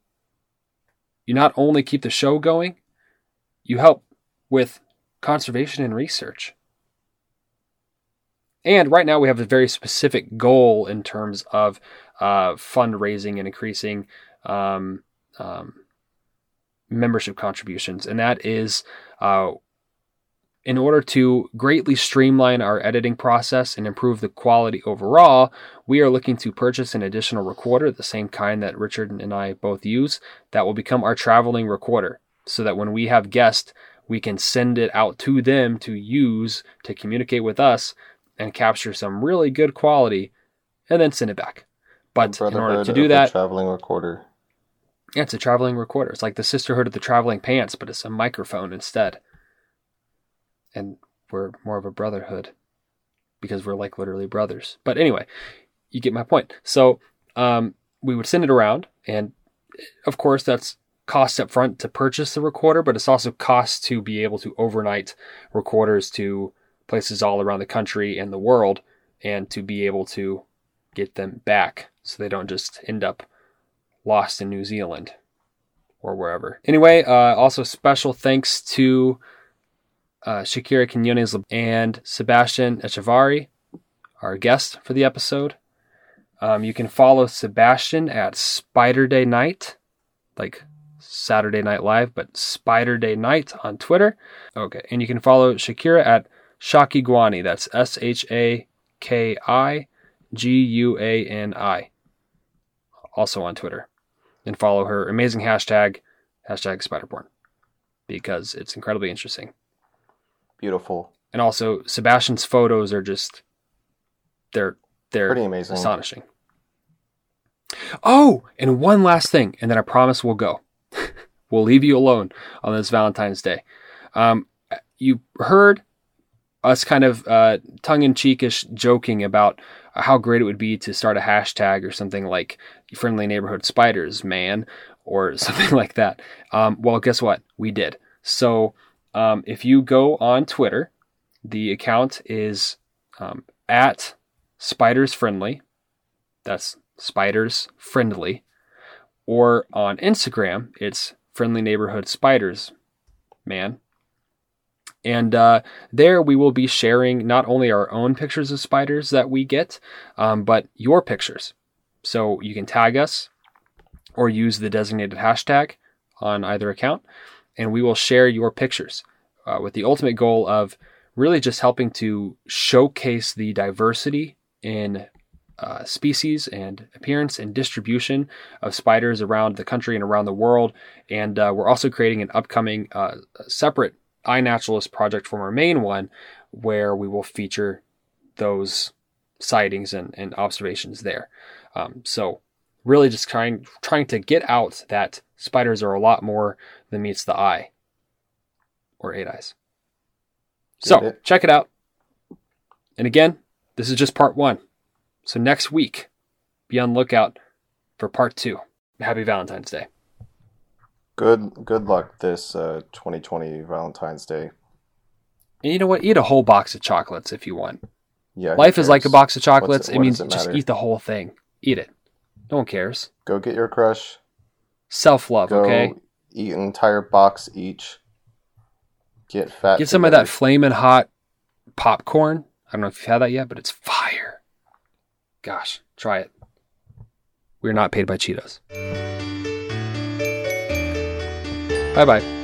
you not only keep the show going, you help with conservation and research. And right now, we have a very specific goal in terms of uh, fundraising and increasing um, um, membership contributions, and that is uh, in order to greatly streamline our editing process and improve the quality overall, we are looking to purchase an additional recorder, the same kind that Richard and I both use, that will become our traveling recorder, so that when we have guests, we can send it out to them to use to communicate with us and capture some really good quality and then send it back. But in order to do that, traveling recorder. Yeah, it's a traveling recorder. It's like the Sisterhood of the Traveling Pants, but it's a microphone instead and we're more of a brotherhood because we're like literally brothers. But anyway, you get my point. So um, we would send it around, and of course, that's cost up front to purchase the recorder, but it's also cost to be able to overnight recorders to places all around the country and the world and to be able to get them back so they don't just end up lost in New Zealand or wherever. Anyway, uh, also special thanks to uh, Shakira Quiñones and Sebastian Echeverri, our guest for the episode. Um, you can follow Sebastian at Spider Day Night, like Saturday Night Live, but Spider Day Night on Twitter. Okay, and you can follow Shakira at Shaki Guani. That's S H A K I G U A N I. Also on Twitter. And follow her amazing hashtag, hashtag Spiderborn, because it's incredibly interesting. Beautiful. And also, Sebastian's photos are just, they're, they're Pretty amazing. astonishing. Oh, and one last thing, and then I promise we'll go. we'll leave you alone on this Valentine's Day. Um, you heard us kind of uh, tongue in cheekish joking about how great it would be to start a hashtag or something like friendly neighborhood spiders, man, or something like that. Um, well, guess what? We did. So um, if you go on Twitter, the account is um, at spiders friendly. That's spiders friendly. Or on Instagram, it's friendly neighborhood spiders, man. And uh, there we will be sharing not only our own pictures of spiders that we get, um, but your pictures. So you can tag us or use the designated hashtag on either account, and we will share your pictures uh, with the ultimate goal of really just helping to showcase the diversity in uh, species and appearance and distribution of spiders around the country and around the world. And uh, we're also creating an upcoming uh, separate iNaturalist project from our main one, where we will feature those sightings and, and observations there. Um, so really just trying trying to get out that spiders are a lot more than meets the eye or eight eyes. So it. check it out. And again, this is just part one. So next week, be on lookout for part two. Happy Valentine's Day. Good good luck this uh, 2020 Valentine's Day. And you know what? Eat a whole box of chocolates if you want. Yeah. Life is like a box of chocolates. it- it means it just eat the whole thing. Eat it. No one cares. Go get your crush. Self love, okay? eat an entire box each. Get fat. Get some of that flaming hot popcorn. I don't know if you've had that yet, but it's fire. Gosh, try it. We're not paid by Cheetos. Bye bye.